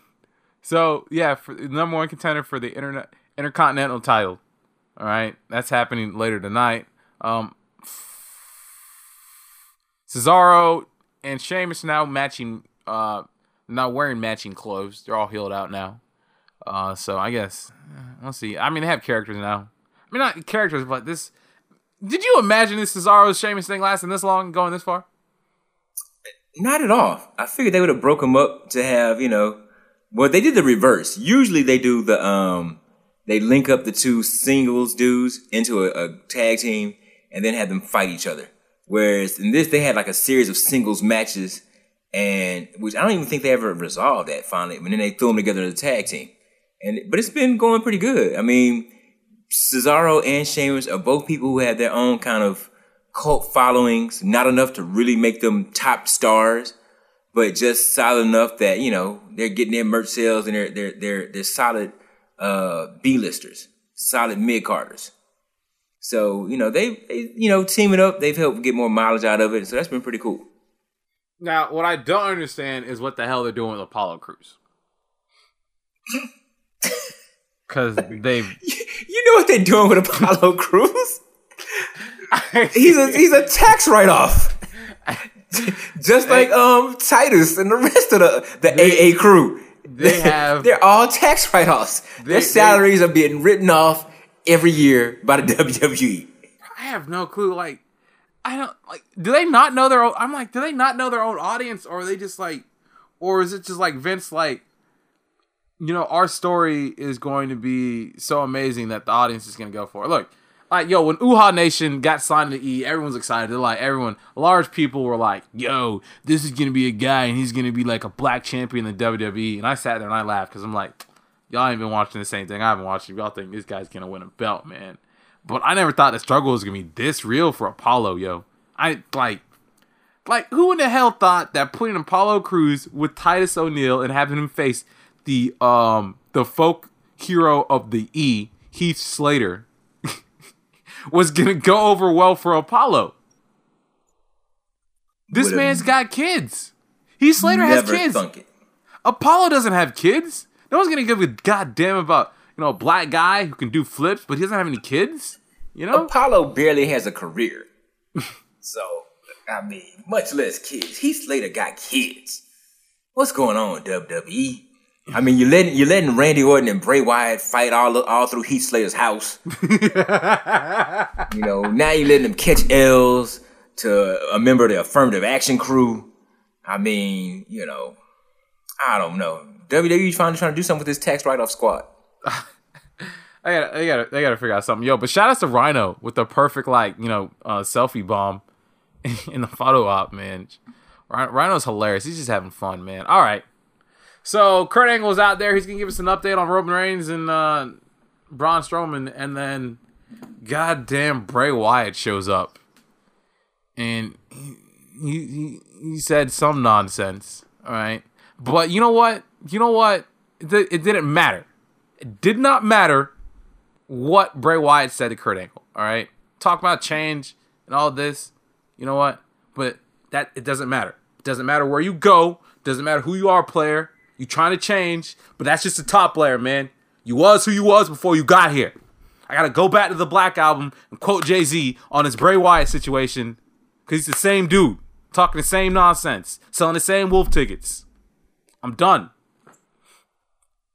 So yeah, for number one contender for the internet intercontinental title. All right, that's happening later tonight. Um, Cesaro and Sheamus now matching, uh, not wearing matching clothes. They're all healed out now. Uh, so I guess uh, we'll see. I mean, they have characters now. I mean, not characters, but this. Did you imagine this Cesaro Sheamus thing lasting this long, going this far? Not at all. I figured they would have broke them up to have, you know, well, they did the reverse. Usually they do the, um, they link up the two singles dudes into a, a tag team and then have them fight each other. Whereas in this, they had like a series of singles matches and, which I don't even think they ever resolved that finally. And then they threw them together as a tag team. And, but it's been going pretty good. I mean, Cesaro and Sheamus are both people who have their own kind of cult followings, not enough to really make them top stars, but just solid enough that, you know, they're getting their merch sales and they're they're they're they're solid uh B listers, solid mid carders. So, you know, they, they you know, teaming up, they've helped get more mileage out of it. So that's been pretty cool. Now, what I don't understand is what the hell they're doing with Apollo Crews. Because they've You know what they're doing with Apollo Crews? he's a he's a tax write off. Just like um Titus and the rest of the the AA crew. they have- they're all tax write offs. Their salaries are being written off every year by the. WWE. I have no clue. Like, I don't like. Do they not know their own? I'm like, do they not know their own audience, or are they just like, or is it just like Vince? Like, you know, our story is going to be so amazing that the audience is going to go for it. Look, like, yo, when Uhaa Nation got signed to E, everyone's excited. They're like, everyone, large people were like, yo, this is going to be a guy, and he's going to be like a black champion in the WWE. And I sat there and I laughed because I'm like, y'all ain't been watching the same thing I've been watching. Y'all think this guy's going to win a belt, man. But I never thought the struggle was gonna be this real for Apollo, yo. I like, like who in the hell thought that putting Apollo Crews with Titus O'Neil and having him face the um the folk hero of the E, Heath Slater, was gonna go over well for Apollo? This man's got kids. Heath Slater has kids. Apollo doesn't have kids. No one's gonna give a goddamn about you know a black guy who can do flips, but he doesn't have any kids. You know, Apollo barely has a career. so, I mean, much less kids. Heath Slater got kids. What's going on, WWE? I mean, you're letting you're letting Randy Orton and Bray Wyatt fight all all through Heath Slater's house. you know, now you're letting them catch L's to a member of the affirmative action crew. I mean, you know, I don't know. WWE finally trying to do something with this tax write-off squad. I gotta, they gotta, they gotta figure out something. Yo, but shout out to Rhino with the perfect like you know uh, selfie bomb in the photo op, man. Rhino's hilarious. He's just having fun, man. All right. So Kurt Angle's out there. He's gonna give us an update on Roman Reigns and uh, Braun Strowman, and then goddamn Bray Wyatt shows up, and he he, he said some nonsense. All right, but you know what? You know what? It, it didn't matter. It did not matter what Bray Wyatt said to Kurt Angle. All right, talk about change and all this. You know what? But that it doesn't matter. It doesn't matter where you go. Doesn't matter who you are, player. You trying to change, but that's just the top player, man. You was who you was before you got here. I gotta go back to the Black Album and quote Jay Z on his Bray Wyatt situation because he's the same dude, talking the same nonsense, selling the same wolf tickets. I'm done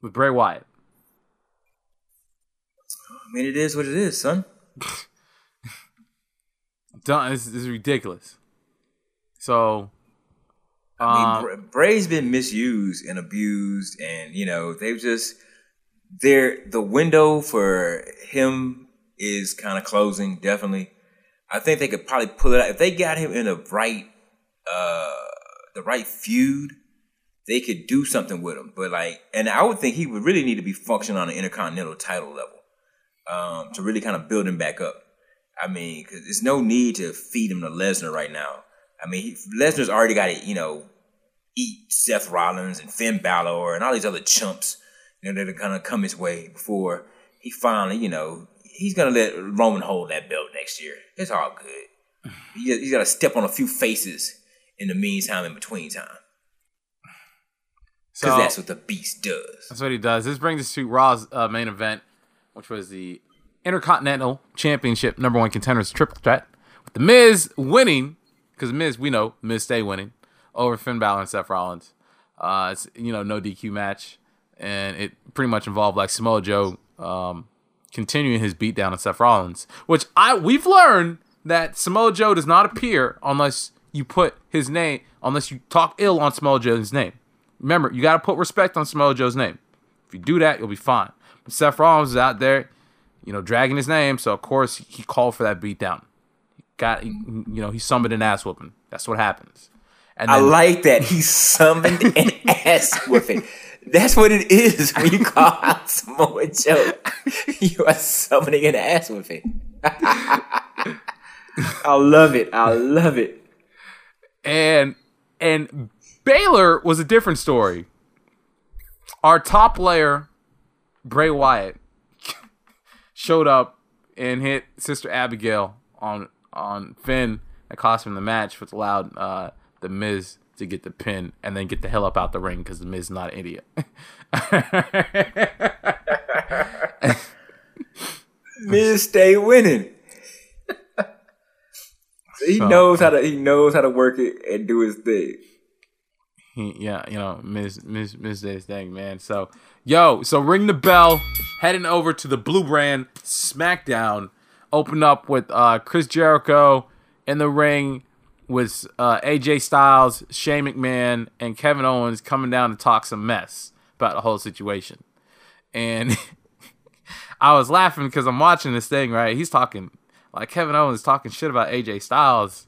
with Bray Wyatt. I mean, it is what it is, son. done. This, is ridiculous. So I Um, mean, Bra- Bray's been misused and abused, and you know they've just they're the window for him is kind of closing. Definitely, I think they could probably pull it out if they got him in the right uh the right feud. They could do something with him, but like, and I would think he would really need to be functioning on an intercontinental title level um, to really kind of build him back up. I mean, because there's no need to feed him to Lesnar right now. I mean, he, Lesnar's already got to, you know, eat Seth Rollins and Finn Balor and all these other chumps, you know, that are gonna come his way before he finally, you know, he's gonna let Roman hold that belt next year. It's all good. He, he's got to step on a few faces in the meantime, in between time, because so that's what the Beast does. that's what he does. This brings us to Raw's uh, main event, which was the Intercontinental Championship number one contenders triple threat, with the Miz winning because Miz we know Miz stay winning over Finn Balor and Seth Rollins. Uh, it's you know no DQ match, and it pretty much involved like Samoa Joe um, continuing his beatdown on Seth Rollins, which I we've learned that Samoa Joe does not appear unless you put his name, unless you talk ill on Samoa Joe's name. Remember, you got to put respect on Samoa Joe's name. If you do that, you'll be fine. Seth Rollins is out there, you know, dragging his name, so of course he called for that beatdown. Got, you know, he summoned an ass whooping. That's what happens. And I like that he summoned an ass whipping. That's what it is when you call out Samoa Joe. You are summoning an ass whipping. I love it. I love it. and and Balor was a different story. Our top player, Bray Wyatt, showed up and hit Sister Abigail on on Finn that cost him the match, which allowed uh, the Miz to get the pin and then get the hell up out the ring because the Miz is not an idiot. Miz stay winning. he So- knows how to he knows how to work it and do his thing. Yeah, you know, miss Miz Miz did his thing, man. So, yo, so ring the bell. Heading over to the Blue Brand SmackDown. Open up with uh, Chris Jericho in the ring with uh, AJ Styles, Shane McMahon, and Kevin Owens coming down to talk some mess about the whole situation. And I was laughing because I'm watching this thing, right? He's talking like Kevin Owens talking shit about AJ Styles.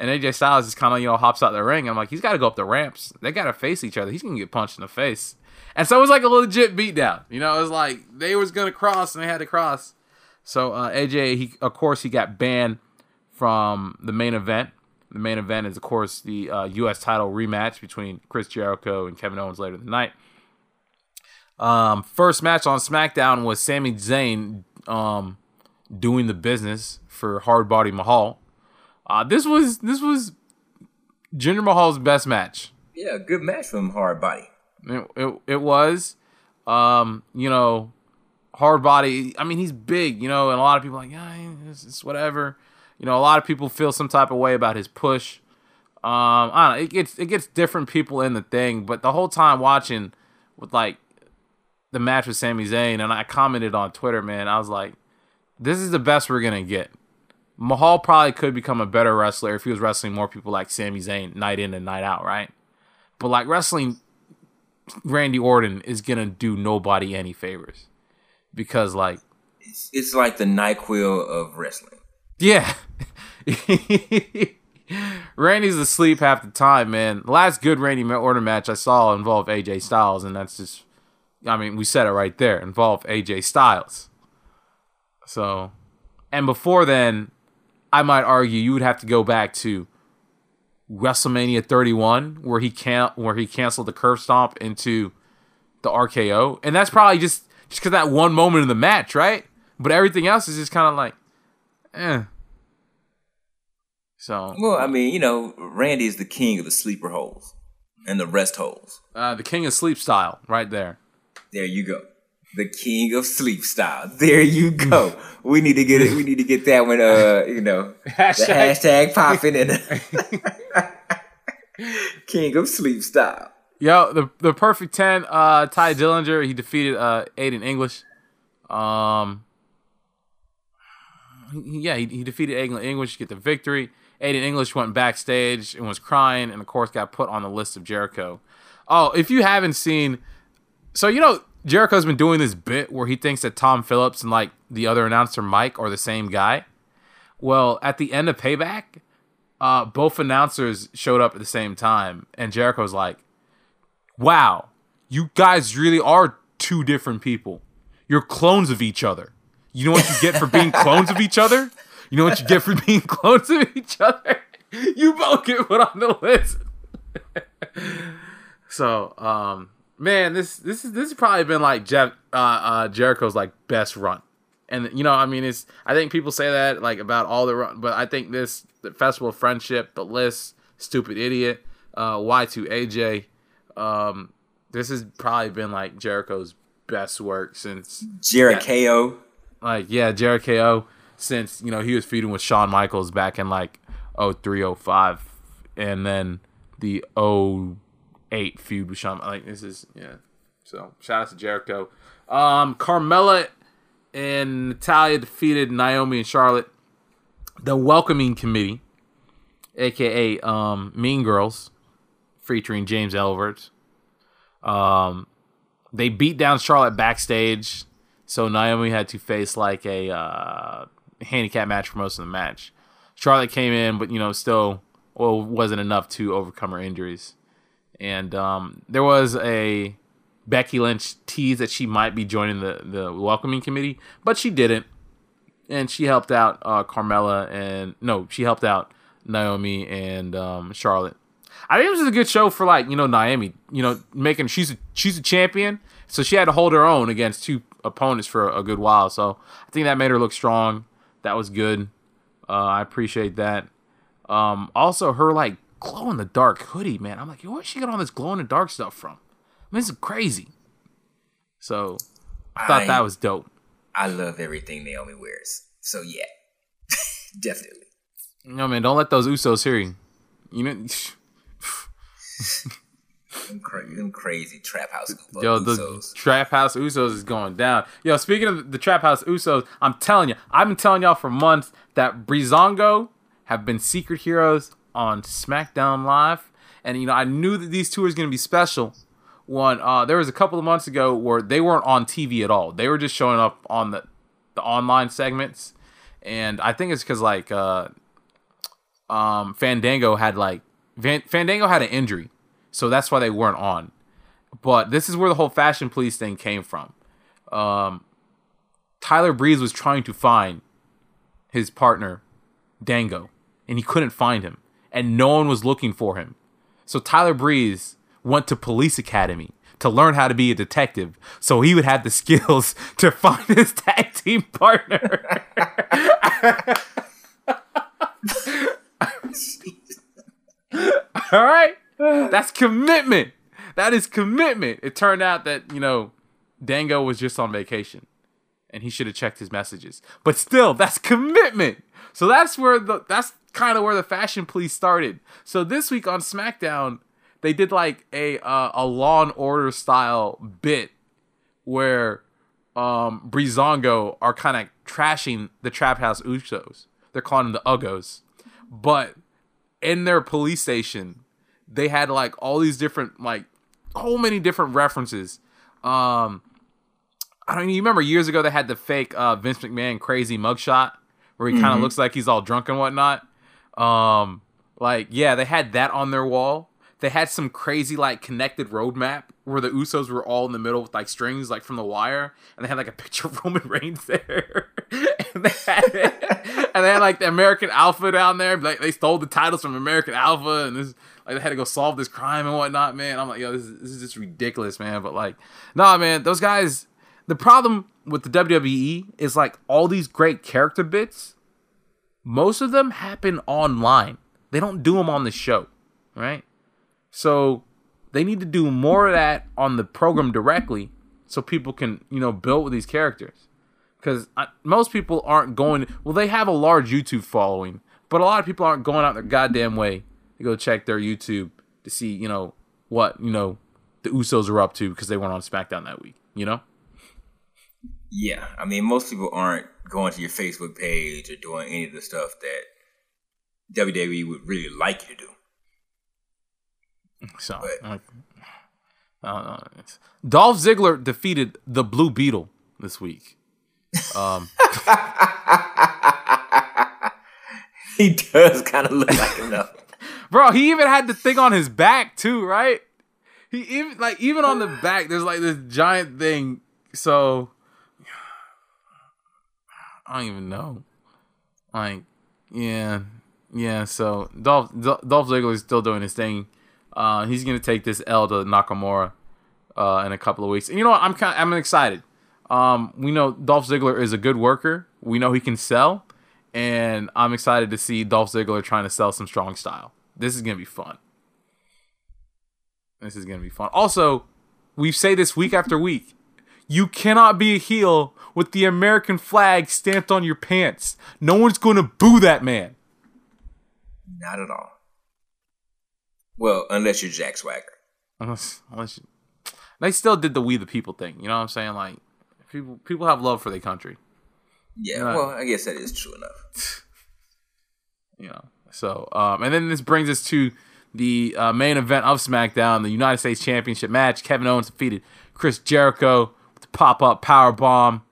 And AJ Styles just kind of, you know, hops out the ring. I'm like, he's got to go up the ramps. They got to face each other. He's going to get punched in the face. And so it was like a legit beatdown. You know, it was like they was going to cross and they had to cross. So uh, AJ, he of course, he got banned from the main event. The main event is, of course, the uh, U.S. title rematch between Chris Jericho and Kevin Owens later in the night. Um, first match on SmackDown was Sami Zayn um, doing the business for Hard Body Mahal. Uh, this was this was Jinder Mahal's best match. Yeah, good match from Hard Body. It, it, it was, um, you know, hard body. I mean, he's big, you know, and a lot of people are like, yeah, it's, it's whatever. You know, a lot of people feel some type of way about his push. Um, I don't know. It gets it gets different people in the thing, but the whole time watching with like the match with Sami Zayn, and I commented on Twitter, man, I was like, this is the best we're gonna get. Mahal probably could become a better wrestler if he was wrestling more people like Sami Zayn night in and night out, right? But like wrestling Randy Orton is gonna do nobody any favors because like It's, it's like the Nyquil of wrestling. yeah, Randy's asleep half the time, man. The last good Randy Orton match I saw involved AJ Styles, and that's just I mean we said it right there involved AJ Styles. So, and before then, I might argue you would have to go back to WrestleMania 31 where he can where he canceled the Curb Stomp into the RKO, and that's probably just just because that one moment in the match, right? But everything else is just kind of like, eh. So Well, I mean, you know, Randy is the king of the sleeper holes and the rest holes. uh, the King of Sleep style, right there. There you go. The king of sleep style. There you go. we need to get it. We need to get that one. Uh, you know, the hashtag popping in. king of sleep style. Yo, the the perfect ten. Uh, Tye Dillinger he defeated uh Aiden English. Um, yeah, he, he defeated Aiden English to get the victory, Aiden English went backstage and was crying, and of course got put on the list of Jericho. Oh, if you haven't seen, so you know Jericho's been doing this bit where he thinks that Tom Phillips and like the other announcer Mike are the same guy. Well, at the end of Payback, uh, both announcers showed up at the same time, and Jericho's like, "Wow, you guys really are two different people. You're clones of each other. You know what you get for being clones of each other? You know what you get for being clones of each other? You both get put on the list." so, um, man, this this is this has probably been like Jeff uh, uh, Jericho's like best run. And you know, I mean, it's I think people say that like about all the run, but I think this the Festival of Friendship, the list, Stupid Idiot, uh, Y2AJ, um, this has probably been like Jericho's best work since Jericho. like yeah, Jericho since you know he was feuding with Shawn Michaels back in like 0305 and then the 08 feud with Shawn like this is yeah. So shout out to Jericho. Um Carmella and Natalya defeated Naomi and Charlotte. The welcoming committee, aka um Mean Girls, featuring James Ellsworth. Um they beat down Charlotte backstage, so Naomi had to face like a uh, handicap match for most of the match. Charlotte came in, but you know, still well wasn't enough to overcome her injuries. And um, there was a Becky Lynch tease that she might be joining the the welcoming committee, but she didn't. And she helped out uh, Carmella and no, she helped out Naomi and um, Charlotte. I think it was a good show for like you know Naomi, you know, making she's a, she's a champion, so she had to hold her own against two opponents for a, a good while. So I think that made her look strong. That was good. Uh, I appreciate that. Um, also, her like glow in the dark hoodie, man. I'm like, where'd she get all this glow in the dark stuff from? I mean, this is crazy. So I thought I- that was dope. I love everything Naomi wears. So yeah, definitely. No man, don't let those Usos hear you. You know, Them, cra- them crazy trap house yo, the Usos. Trap House Usos is going down. Yo, speaking of the Trap House Usos, I'm telling you, I've been telling y'all for months that Breezango have been secret heroes on SmackDown Live, and you know I knew that these two was gonna be special. One, uh, there was a couple of months ago where they weren't on TV at all. They were just showing up on the the online segments, and I think it's because like uh, um, Fandango had like Van- Fandango had an injury, so that's why they weren't on. But this is where the whole fashion police thing came from. Um, Tyler Breeze was trying to find his partner, Dango, and he couldn't find him, and no one was looking for him. So Tyler Breeze went to police academy to learn how to be a detective, so he would have the skills to find his tag team partner. All right. That's commitment. That is commitment. It turned out that, you know, Dango was just on vacation and he should have checked his messages. But still, that's commitment. So that's where the that's kind of where the fashion police started. So this week on SmackDown, they did like a uh, a Law and Order style bit where um Brizongo are kind of trashing the Trap House Usos. They're calling them the Uggos. But in their police station, they had like all these different like so many different references. Um I don't even you remember years ago they had the fake uh Vince McMahon crazy mugshot where he kind of looks like he's all drunk and whatnot. Um like yeah, they had that on their wall. They had some crazy like connected roadmap where the Usos were all in the middle with like strings like from the wire, and they had like a picture of Roman Reigns there, and they had and they had like the American Alpha down there. Like they stole the titles from American Alpha, and this like they had to go solve this crime and whatnot. Man, I'm like, yo, this is, this is just ridiculous, man. But like, nah, man, those guys. The problem with the WWE is like all these great character bits. Most of them happen online. They don't do them on the show, right? So they need to do more of that on the program directly so people can, you know, build with these characters. Because most people aren't going, well, they have a large YouTube following, but a lot of people aren't going out their goddamn way to go check their YouTube to see, you know, what, you know, the Usos are up to because they weren't on SmackDown that week, you know? Yeah, I mean, most people aren't going to your Facebook page or doing any of the stuff that WWE would really like you to do. So, But- like, I don't know. Dolph Ziggler defeated the Blue Beetle this week. Um, He does kind of look like him though. bro, he even had the thing on his back too, right? He even like even on the back, there's like this giant thing. So I don't even know. Like, yeah, yeah. So Dolph Dolph Ziggler is still doing his thing. Uh, he's gonna take this L to Nakamura uh, in a couple of weeks. And you know what? I'm kind I'm excited. Um, we know Dolph Ziggler is a good worker. We know he can sell, and I'm excited to see Dolph Ziggler trying to sell some strong style. This is gonna be fun. This is gonna be fun. Also, we say this week after week. You cannot be a heel with the American flag stamped on your pants. No one's gonna boo that man. Not at all. Well, unless you're Jack Swagger. Unless, unless you, they still did the "We the People" thing. You know what I'm saying? Like people, people have love for their country. Yeah, Right. well, I guess that is true enough. you know. So, um, and then this brings us to the uh, main event of SmackDown, the United States Championship match. Kevin Owens defeated Chris Jericho pop up power bomb,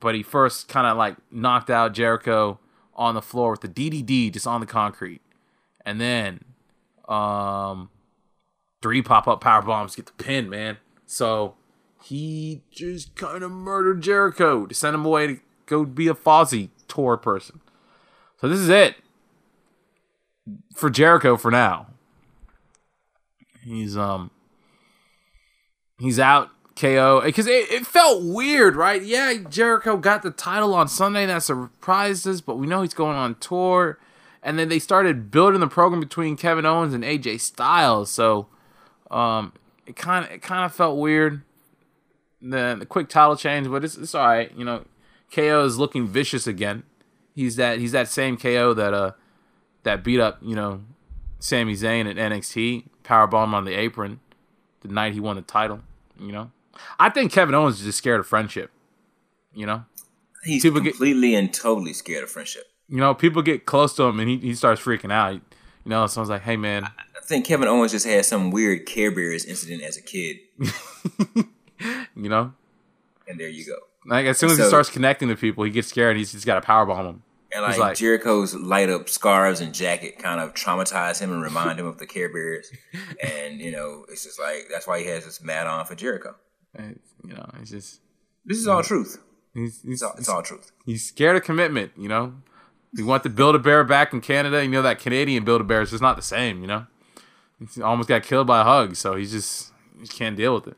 but he first kind of like knocked out Jericho on the floor with the DDD just on the concrete, and then um, three pop up power bombs get the pin, man. So he just kind of murdered Jericho to send him away to go be a Fozzy tour person. So this is it for Jericho for now. He's um he's out KO because it, it felt weird, right? Yeah, Jericho got the title on Sunday. That surprised us, but we know he's going on tour. And then they started building the program between Kevin Owens and AJ Styles. So um it kind of it kind of felt weird. The the quick title change, but it's it's all right. You know, KO is looking vicious again. He's that he's that same KO that uh that beat up, you know, Sami Zayn at NXT, powerbomb on the apron the night he won the title, you know. I think Kevin Owens is just scared of friendship. You know? He's People get- completely and totally scared of friendship. You know, people get close to him and he, he starts freaking out. You know, someone's like, Hey man, I think Kevin Owens just had some weird Care Bears incident as a kid, you know? and there you go. Like as soon as he starts connecting to people, he gets scared and he's just gotta powerbomb them. And He's like, like- Jericho's light up scarves and jacket kind of traumatize him and remind him of the Care Bears. And you know, it's just like that's why he has this mad on for Jericho. You know, it's just This is all truth. he's he's, It's all, it's all truth. he's scared of commitment, you know. He want the Build a Bear back in Canada. You know that Canadian Build a Bear is just not the same, you know. He almost got killed by a hug, so he just he can't deal with it.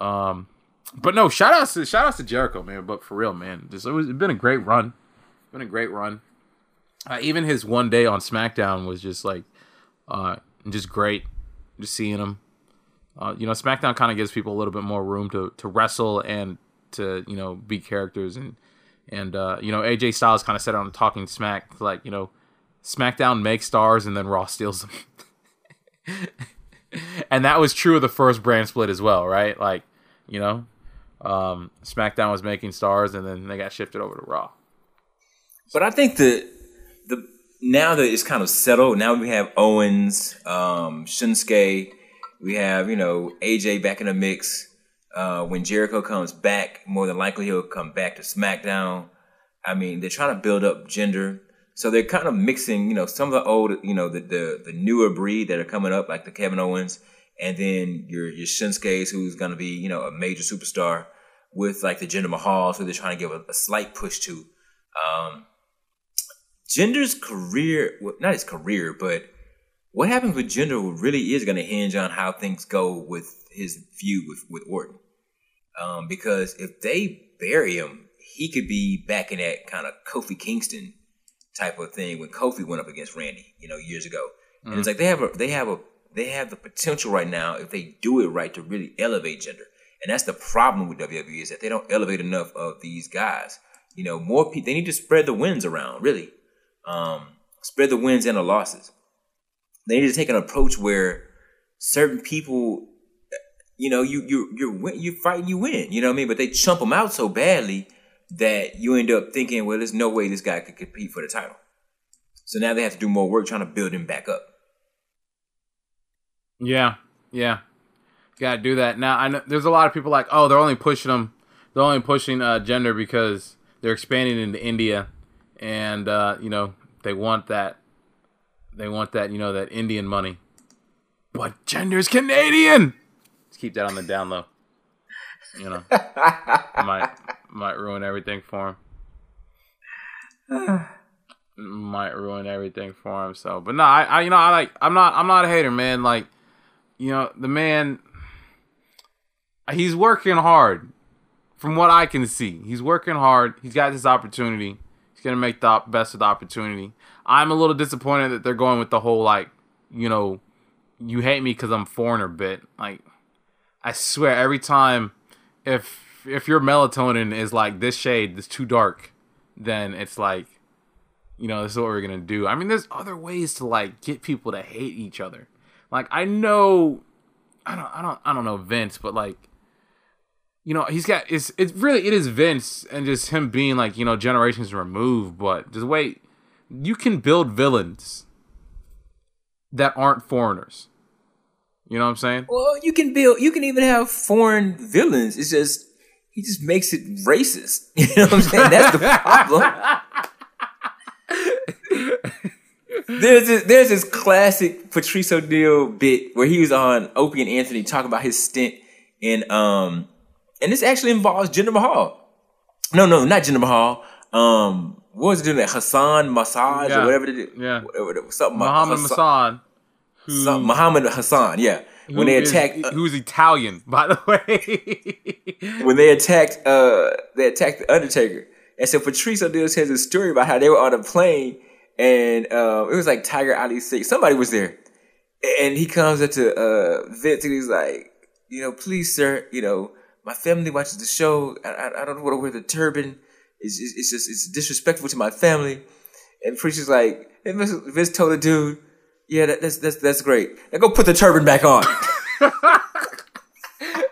Um, but no, shout outs to shout outs to Jericho, man. But for real, man, just it was it's been a great run. It's been a great run. Uh, even his one day on SmackDown was just like, uh, just great. Just seeing him. Uh, you know, SmackDown kind of gives people a little bit more room to to wrestle and to you know be characters and and uh, you know AJ Styles kind of said on Talking Smack like you know SmackDown makes stars and then Raw steals them. and that was true of the first brand split as well, right? Like, you know, um, SmackDown was making stars and then they got shifted over to Raw. But I think the the now that it's kind of settled, now we have Owens, um, Shinsuke, we have you know AJ back in the mix. Uh, when Jericho comes back, more than likely he'll come back to SmackDown. I mean, they're trying to build up Jinder, so they're kind of mixing. You know, some of the old, you know, the the, the newer breed that are coming up, like the Kevin Owens, and then your your Shinsuke's, who's going to be you know a major superstar, with like the Jinder Mahals, who they're trying to give a, a slight push to. Um, career, well, not his career, but what happens with Jinder really is going to hinge on how things go with his feud with, with Orton. Um, because if they bury him, he could be back in that kind of Kofi Kingston type of thing when Kofi went up against Randy, you know, years ago. And it's like they have a they have a they have the potential right now if they do it right to really elevate Jinder. And that's the problem with WWE is that they don't elevate enough of these guys. You know, more people they need to spread the wins around, really. Um, spread the wins and the losses. They need to take an approach where certain people, you know, you you you you fight you win. You know what I mean? But they chump them out so badly that you end up thinking, well, there's no way this guy could compete for the title. So now they have to do more work trying to build him back up. Yeah, yeah, gotta do that. Now I know there's a lot of people like, oh, they're only pushing them, they're only pushing uh, Jinder because they're expanding into India, and uh, you know they want that, they want that, you know, that Indian money. But Jinder's Canadian. Let's keep that on the down low. You know, might might ruin everything for him. might ruin everything for him. So, but no, I, I, you know, I like, I'm not, I'm not a hater, man. Like, you know, the man, he's working hard. From what I can see, he's working hard. He's got this opportunity. He's gonna make the best of the opportunity. I'm a little disappointed that they're going with the whole like, you know, you hate me because I'm foreigner bit. Like, I swear, every time, if if your melatonin is like this shade, this too dark, then it's like you know, this is what we're gonna do. I mean, there's other ways to like get people to hate each other. Like I know, I don't, I don't, I don't know Vince, but like, you know, he's got it's it's really it is Vince and just him being like you know generations removed. But just wait, you can build villains that aren't foreigners. You know what I'm saying? Well, you can build. You can even have foreign villains. It's just he just makes it racist. You know what I'm saying? That's the problem. there's this, there's this classic Patrice O'Neal bit where he was on Opie and Anthony talking about his stint in um, and this actually involves Jinder Mahal. No, no, not Jinder Mahal. Um, what was it doing that Hassan Massage Yeah. or whatever it is? Yeah. Whatever, something Muhammad Hassan- Masson, who, something- Muhammad Hassan. Yeah, when they is- attacked uh, who's Italian, by the way. when they attacked uh they attacked the Undertaker. And so Patrice O'Neal tells a story about how they were on a plane and uh, it was like Tiger Ali Singh. Somebody was there. And he comes up to uh Vince and he's like, you know, please sir, you know, my family watches the show. I, I, I don't want to wear the turban. It's, it's, it's just it's disrespectful to my family. And Patrice's like, and Vince, Vince told the dude, yeah, that, that's that's that's great. Now go put the turban back on.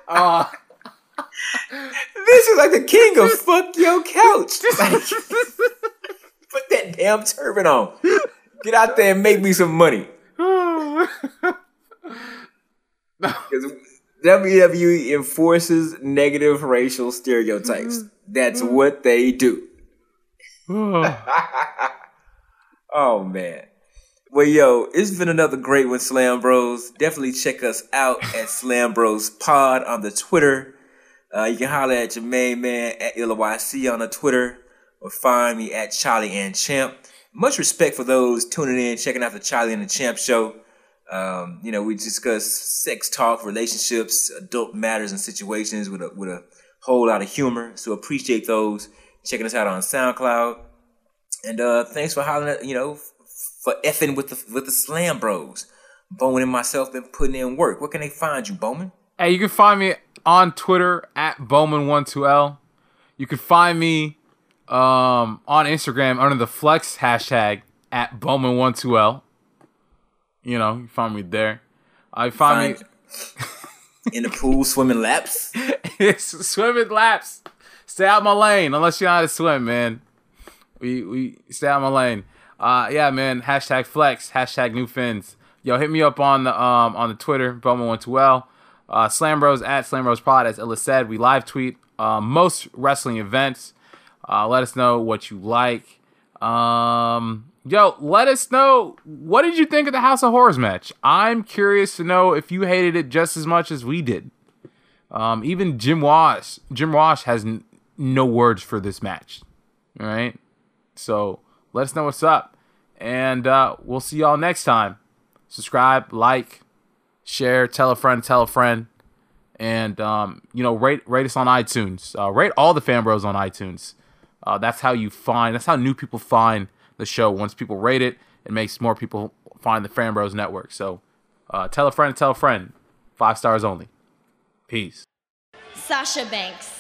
Uh, This is like the king of fuck your couch. Like, put that damn turban on. Get out there and make me some money. Because WWE enforces negative racial stereotypes. That's what they do. Oh man. Well, yo, it's been another great one, Slambros. Definitely check us out at Slambros Pod on the Twitter. Uh, you can holler at your main man at ILYC on the Twitter or find me at Charlie and Champ. Much respect for those tuning in, checking out the Charlie and the Champ show. Um, you know, we discuss sex talk, relationships, adult matters and situations with a, with a whole lot of humor. So appreciate those checking us out on SoundCloud. And uh, thanks for hollering at, you know, for effing with the with the Slam Bros. Boman and myself been putting in work. Where can they find you, Boman? Hey, you can find me on Twitter at Boman12L. You can find me um, on Instagram under the Flex hashtag at Boman12L. You know, you find me there. I find, me in the pool swimming laps. it's swimming laps. Stay out my lane unless you know how to swim, man. We we stay out my lane. Uh, yeah, man. Hashtag Flex. Hashtag New Fins. Yo, hit me up on the um on the Twitter Boman12L. Uh, Slambros at Slambros Pod, as Illa said. We live tweet uh, most wrestling events. Uh, let us know what you like. Um, yo, let us know what did you think of the House of Horrors match. I'm curious to know if you hated it just as much as we did. Um, even Jim Wash, Jim Wash has n- no words for this match. All right, so let us know what's up, and uh, we'll see y'all next time. Subscribe, like, share, tell a friend, tell a friend, and um, you know, rate rate us on iTunes. Uh, rate all the fan bros on iTunes. Uh, that's how you find. That's how new people find the show. Once people rate it, it makes more people find the Fan Bros Network. So, uh, tell a friend, tell a friend. Five stars only. Peace. Sasha Banks.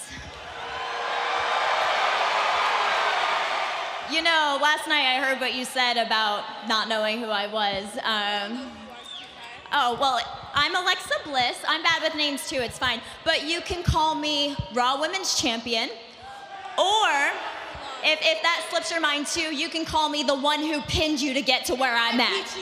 You know, last night I heard what you said about not knowing who I was. Um, oh, well, I'm Alexa Bliss. I'm bad with names too, it's fine. But you can call me Raw Women's Champion. Or if, if that slips your mind too, you can call me the one who pinned you to get to where I'm at.